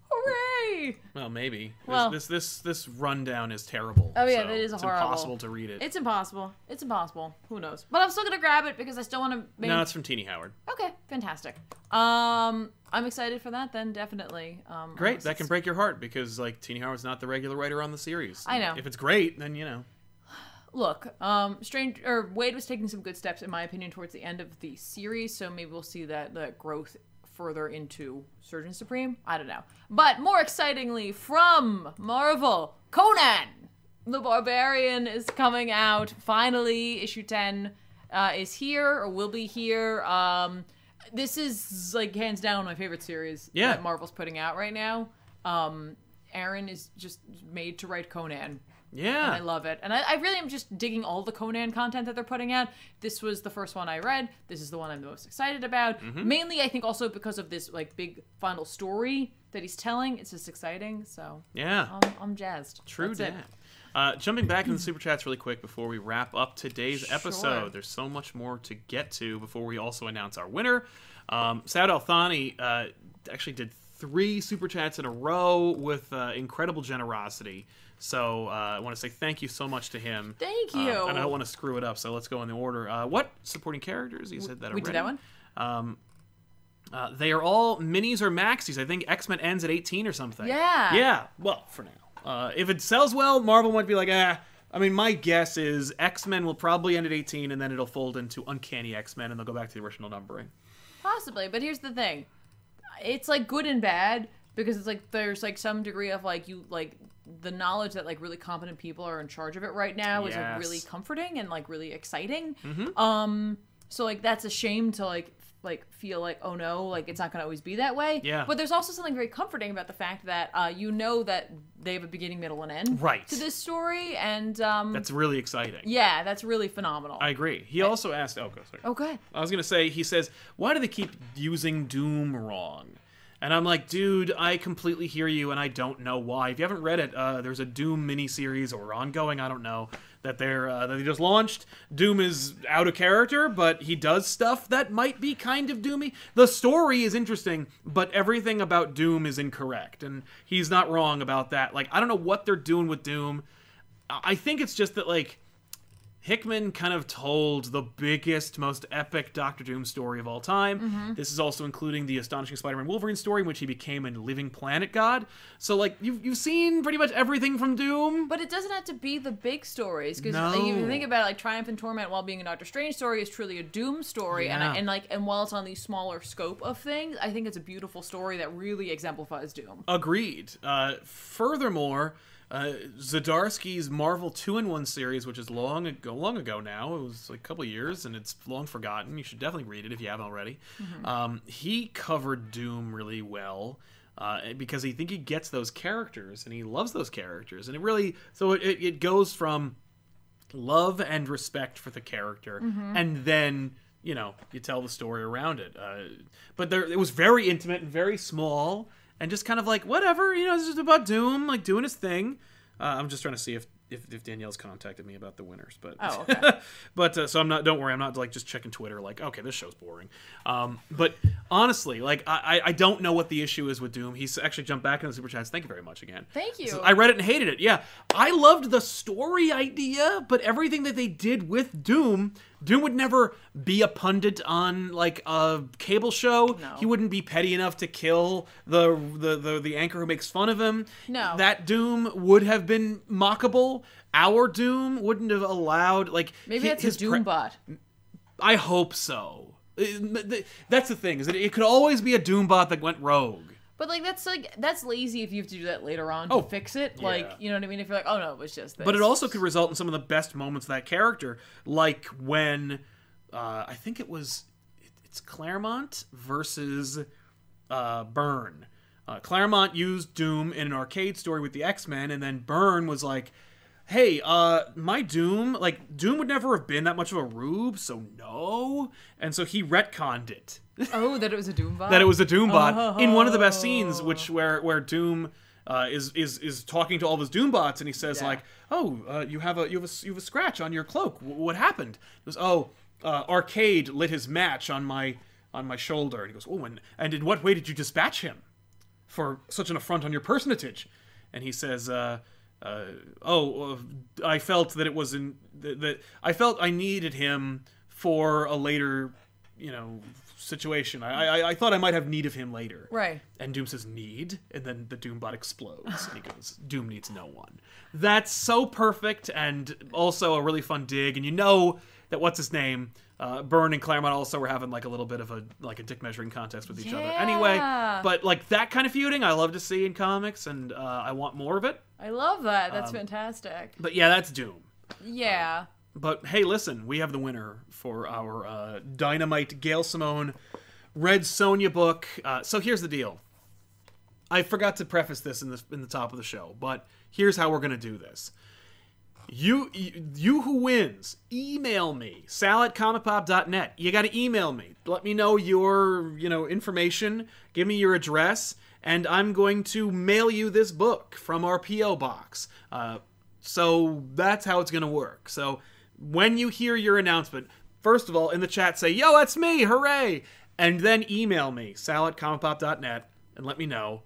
Hooray! Well, maybe. This- Well- this this this rundown is terrible. Oh, yeah, so that is it's horrible. impossible to read it. It's impossible. It's impossible. Who knows? But I'm still gonna grab it because I still want to. Make... no, it's from Tini Howard. Okay, fantastic. Um, I'm excited for that. Then definitely. Um, Great. That can break your heart because like Tini Howard's not the regular writer on the series. I know. If it's great, then you know. Look, um, Strange or Waid was taking some good steps, in my opinion, towards the end of the series. So maybe we'll see that that growth further into Surgeon Supreme. I don't know. But more excitingly, from Marvel, Conan the Barbarian is coming out. Finally, issue ten uh, is here or will be here. Um, this is like hands down my favorite series Yeah. that Marvel's putting out right now. Um, Aaron is just made to write Conan. Yeah. And I love it. And I, I really am just digging all the Conan content that they're putting out. This was the first one I read. This is the one I'm the most excited about. Mm-hmm. Mainly, I think also because of this like big final story that he's telling. It's just exciting. So yeah. I'm, I'm jazzed. True it. Uh, jumping back in the super chats really quick before we wrap up today's episode. Sure. There's so much more to get to before we also announce our winner. Um, Saad Al Thani uh, actually did three super chats in a row with uh, incredible generosity. So uh, I want to say thank you so much to him. Thank Uh, you. and I don't want to screw it up, so let's go in the order. Uh, what supporting characters? You said that we already. did that one. Um, uh, they are all minis or maxis. I think X Men ends at 18 or something. Yeah. Yeah. Well, for now. Uh, if it sells well, Marvel might be like, ah. I mean, my guess is X Men will probably end at 18, and then it'll fold into Uncanny X Men, and they'll go back to the original numbering. Possibly, but here's the thing. It's like good and bad because it's like there's like some degree of like you like the knowledge that like really competent people are in charge of it right now is like really comforting and like really exciting. Mm-hmm. Um so like that's a shame to like f- like feel like oh no like it's not going to always be that way Yeah. but there's also something very comforting about the fact that uh, you know that they have a beginning middle and end Right. to this story and um That's really exciting. yeah that's really phenomenal I agree. He also asked. Oh, go sorry. okay I was gonna say. He says, "Why do they keep using Doom wrong?" And I'm like, dude, I completely hear you, and I don't know why. If you haven't read it, uh, there's a Doom miniseries or ongoing, I don't know, that they're uh, that they just launched. Doom is out of character, but he does stuff that might be kind of doomy. The story is interesting, but everything about Doom is incorrect, and he's not wrong about that. Like, I don't know what they're doing with Doom. I I think it's just that like Hickman kind of told the biggest, most epic Doctor Doom story of all time. Mm-hmm. This is also including the astonishing Spider-Man Wolverine story, in which he became a living planet god. So, like, you've you've seen pretty much everything from Doom. But it doesn't have to be the big stories because No. if you think about it, like Triumph and Torment, while being a Doctor Strange story, is truly a Doom story, and I, Yeah. and like and while it's on the smaller scope of things, I think it's a beautiful story that really exemplifies Doom. Agreed. Uh, furthermore, uh, Zdarsky's Marvel Two in One series, which is long ago, long ago now, it was like a couple years, and it's long forgotten. You should definitely read it if you haven't already. Um, he covered Doom really well. Uh, because he think he gets those characters and he loves those characters and it really so it, it goes from love and respect for the character and then you know you tell the story around it uh, but there it was very intimate and very small and just kind of like whatever you know it's just about doom like doing his thing. Uh, i'm just trying to see if if, if Danielle's contacted me about the winners, but Oh, okay. but uh, so I'm not. Don't worry, I'm not like just checking Twitter. Like, okay, this show's boring. Um, but honestly, like I, I don't know what the issue is with Doom. He's actually jumped back in the super chats. Thank you very much again. Thank you. So I read it and hated it. Yeah, I loved the story idea, but everything that they did with Doom, Doom would never be a pundit on like a cable show. No. He wouldn't be petty enough to kill the, the the the anchor who makes fun of him. No. that Doom would have been mockable. Our Doom wouldn't have allowed like Maybe hi- that's a his Doom pre- bot. I hope so. That's the thing is that it could always be a Doom bot that went rogue. But like that's like that's lazy if you have to do that later on to Oh, fix it. Like yeah. you know what I mean? If you're like, oh no, it was just this. But it also could result in some of the best moments of that character, like when uh, I think it was it's Claremont versus uh, Byrne. Uh, Claremont used Doom in an arcade story with the X Men, and then Byrne was like, "Hey, uh, my Doom, like Doom would never have been that much of a rube, so no." And so he retconned it oh that it was a Doom bot. that it was a Doom bot in one of the best scenes, which where where Doom uh, is is is talking to all of his Doom bots, and he says Yeah. like, "Oh, uh, you have a you have a you have a scratch on your cloak. W- what happened?" He goes, "Oh, uh, Arcade lit his match on my on my shoulder." And he goes, "Oh, and and in what way did you dispatch him?" for such an affront on your personage. And he says, uh, uh, "Oh, uh, I felt that it wasn't that, that I felt I needed him for a later, you know, situation. I, I I thought I might have need of him later." Right. And Doom says, "Need," and then the Doombot explodes, and he goes, "Doom needs no one." That's so perfect, and also a really fun dig. And you know that what's his name, uh, Byrne and Claremont also were having like a little bit of a like a dick measuring contest with each other. Anyway, but like that kind of feuding, I love to see in comics, and uh, I want more of it. I love that. That's Um, fantastic. But yeah, that's Doom. Yeah. But hey, listen, we have the winner for our uh, Dynamite Gail Simone Red Sonja book. Uh, so here's the deal. I forgot to preface this in the in the top of the show, but here's how we're gonna do this. You, you, who wins, email me, sal at comicpop.net. You got to email me. Let me know your, you know, information. Give me your address, and I'm going to mail you this book from our PO box. Uh, so that's how it's going to work. So when you hear your announcement, first of all, in the chat, say, "Yo, that's me! Hooray!" And then email me, sal at comicpop.net, and let me know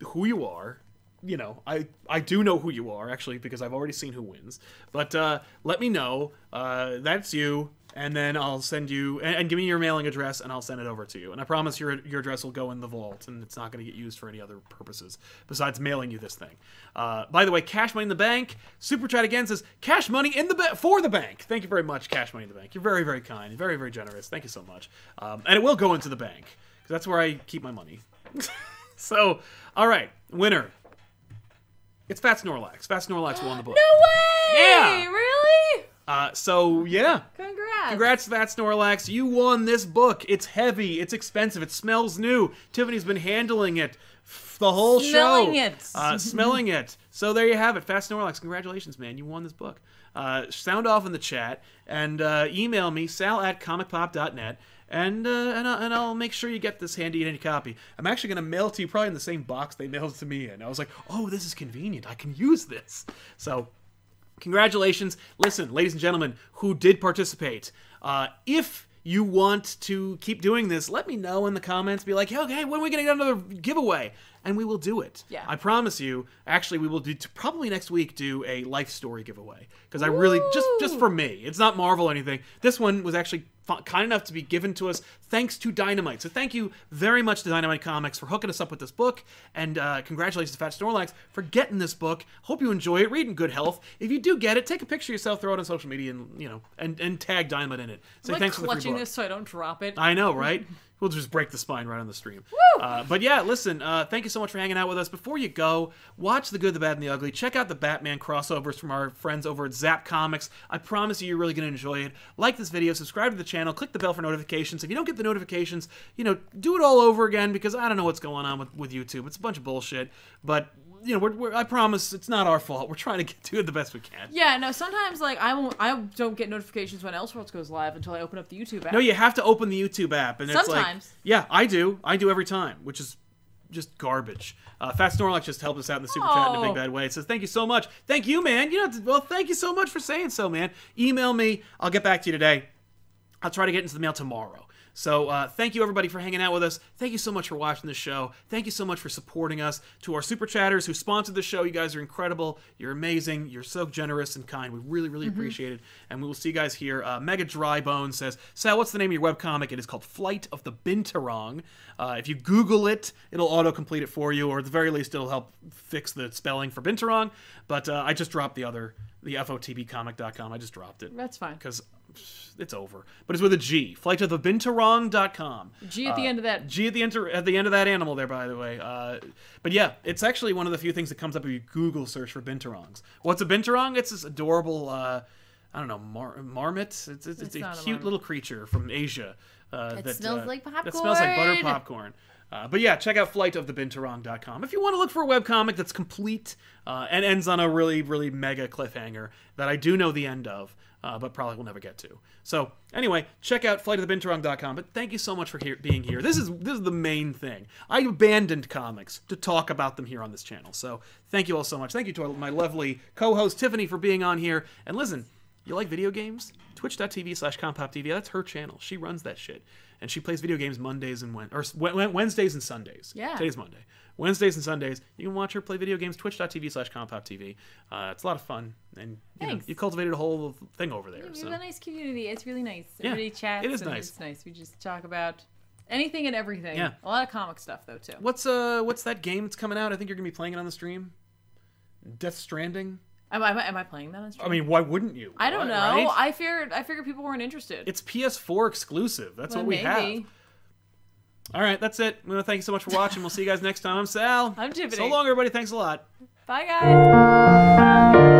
who you are. You know, I I do know who you are actually because I've already seen who wins. But uh, let me know uh, that's you, and then I'll send you and, and give me your mailing address, and I'll send it over to you. And I promise your your address will go in the vault, and it's not going to get used for any other purposes besides mailing you this thing. Uh, by the way, Cash Money in the Bank Super Chat again says Cash Money in the ba- for the bank. Thank you very much, Cash Money in the Bank. You're very very kind, very very generous. Thank you so much. Um, and it will go into the bank because that's where I keep my money. so, all right, winner. It's Fat Snorlax. Fat Snorlax won the book. No way! Yeah. Really? Uh, so yeah, Congrats. congrats, Fat Snorlax. You won this book. It's heavy. It's expensive. It smells new. Tiffany's been handling it f- the whole Smelling show. it. Uh, smelling it. So there you have it. Fat Snorlax. Congratulations, man. You won this book. Uh, sound off in the chat and uh, email me sal at comicpop.net. And, uh, and, I'll, and I'll make sure you get this handy dandy copy. I'm actually going to mail it to you probably in the same box they mailed it to me in. I was like, oh, this is convenient. I can use this. So congratulations. Listen, ladies and gentlemen who did participate, uh, if you want to keep doing this, let me know in the comments. Be like, hey, okay, when are we going to get another giveaway? And we will do it. Yeah. I promise you. Actually, we will do probably next week do a life story giveaway because I really just just for me. It's not Marvel or anything. This one was actually kind enough to be given to us thanks to Dynamite. So thank you very much to Dynamite Comics for hooking us up with this book, and uh, congratulations to Fat Snorlax for getting this book. Hope you enjoy it. Read in good health. If you do get it, take a picture of yourself, throw it on social media, and you know, and and tag Dynamite in it. Say I'm like thanks for clutching this so I don't drop it. I know, right? We'll just break the spine right on the stream. Uh, but yeah, listen, uh, thank you so much for hanging out with us. Before you go, watch The Good, the Bad, and the Ugly. Check out the Batman crossovers from our friends over at Zap Comics. I promise you, you're really going to enjoy it. Like this video, subscribe to the channel, click the bell for notifications. If you don't get the notifications, you know, do it all over again because I don't know what's going on with, with YouTube. It's a bunch of bullshit. But, you know, we're, we're, I promise it's not our fault. We're trying to get, do it the best we can. Yeah, no. Sometimes like I won't. I don't get notifications when Elseworlds goes live until I open up the YouTube app. No, you have to open the YouTube app, and it's like, Sometimes. yeah, I do, I do every time, which is just garbage. Uh, Fat Snorlax just helped us out in the super chat in a big Oh. bad way. It says, "Thank you so much, thank you, man. You know, well, thank you so much for saying so, man. Email me, I'll get back to you today. I'll try to get into the mail tomorrow." So uh, thank you everybody for hanging out with us. Thank you so much for watching the show. Thank you so much for supporting us. To our super chatters who sponsored the show, you guys are incredible. You're amazing. You're so generous and kind. We really, really appreciate it. And we will see you guys here. Uh, Mega Drybone says, Sal, what's the name of your webcomic? It is called Flight of the Binturong. Uh, if you Google it, it'll autocomplete it for you, or at the very least, it'll help fix the spelling for Binturong. But uh, I just dropped the other, the FOTBcomic.com. I just dropped it That's fine. because it's over. But it's with a G. Flight of the Binturong.com. G at the end of that. G at the enter at the end of that animal there, by the way. Uh, but yeah, it's actually one of the few things that comes up if you Google search for binturongs. What's a binturong? It's this adorable, uh, I don't know, mar- marmot. It's, it's, it's, It's a a cute marmot. little creature from Asia. Uh, that, smells uh, like That smells like butter popcorn. popcorn. Uh, but yeah, check out flightofthebinturong.com if you want to look for a webcomic that's complete uh, and ends on a really, really mega cliffhanger that I do know the end of, uh, but probably will never get to. So anyway, check out flightofthebinturong.com. But thank you so much for here, being here. This is this is the main thing. I abandoned comics to talk about them here on this channel. So thank you all so much. Thank you to my lovely co-host Tiffany for being on here. And listen, You like video games? Twitch.tv slash compoptv. That's her channel. She runs that shit. And she plays video games Mondays and or s- Wed- Wed- Wednesdays and Sundays. Yeah. Today's Monday. Wednesdays and Sundays. You can watch her play video games. Twitch.tv slash compoptv. Uh, it's a lot of fun. And you, know, you cultivated a whole thing over there. We So. have a nice community. It's really nice. Yeah, Everybody chats. it is and nice. It's nice. We just talk about anything and everything. Yeah. A lot of comic stuff though too. What's uh what's that game that's coming out? I think you're gonna be playing it on the stream. Death Stranding. Am I, am I playing that on stream? I mean, why wouldn't you? I don't know. Right? I figured I figured people weren't interested. It's PS4 exclusive. That's Well, what we maybe. have. All right, that's it. I'm gonna thank you so much for watching. We'll see you guys next time. I'm Sal. I'm Tiffany. So long, everybody. Thanks a lot. Bye guys.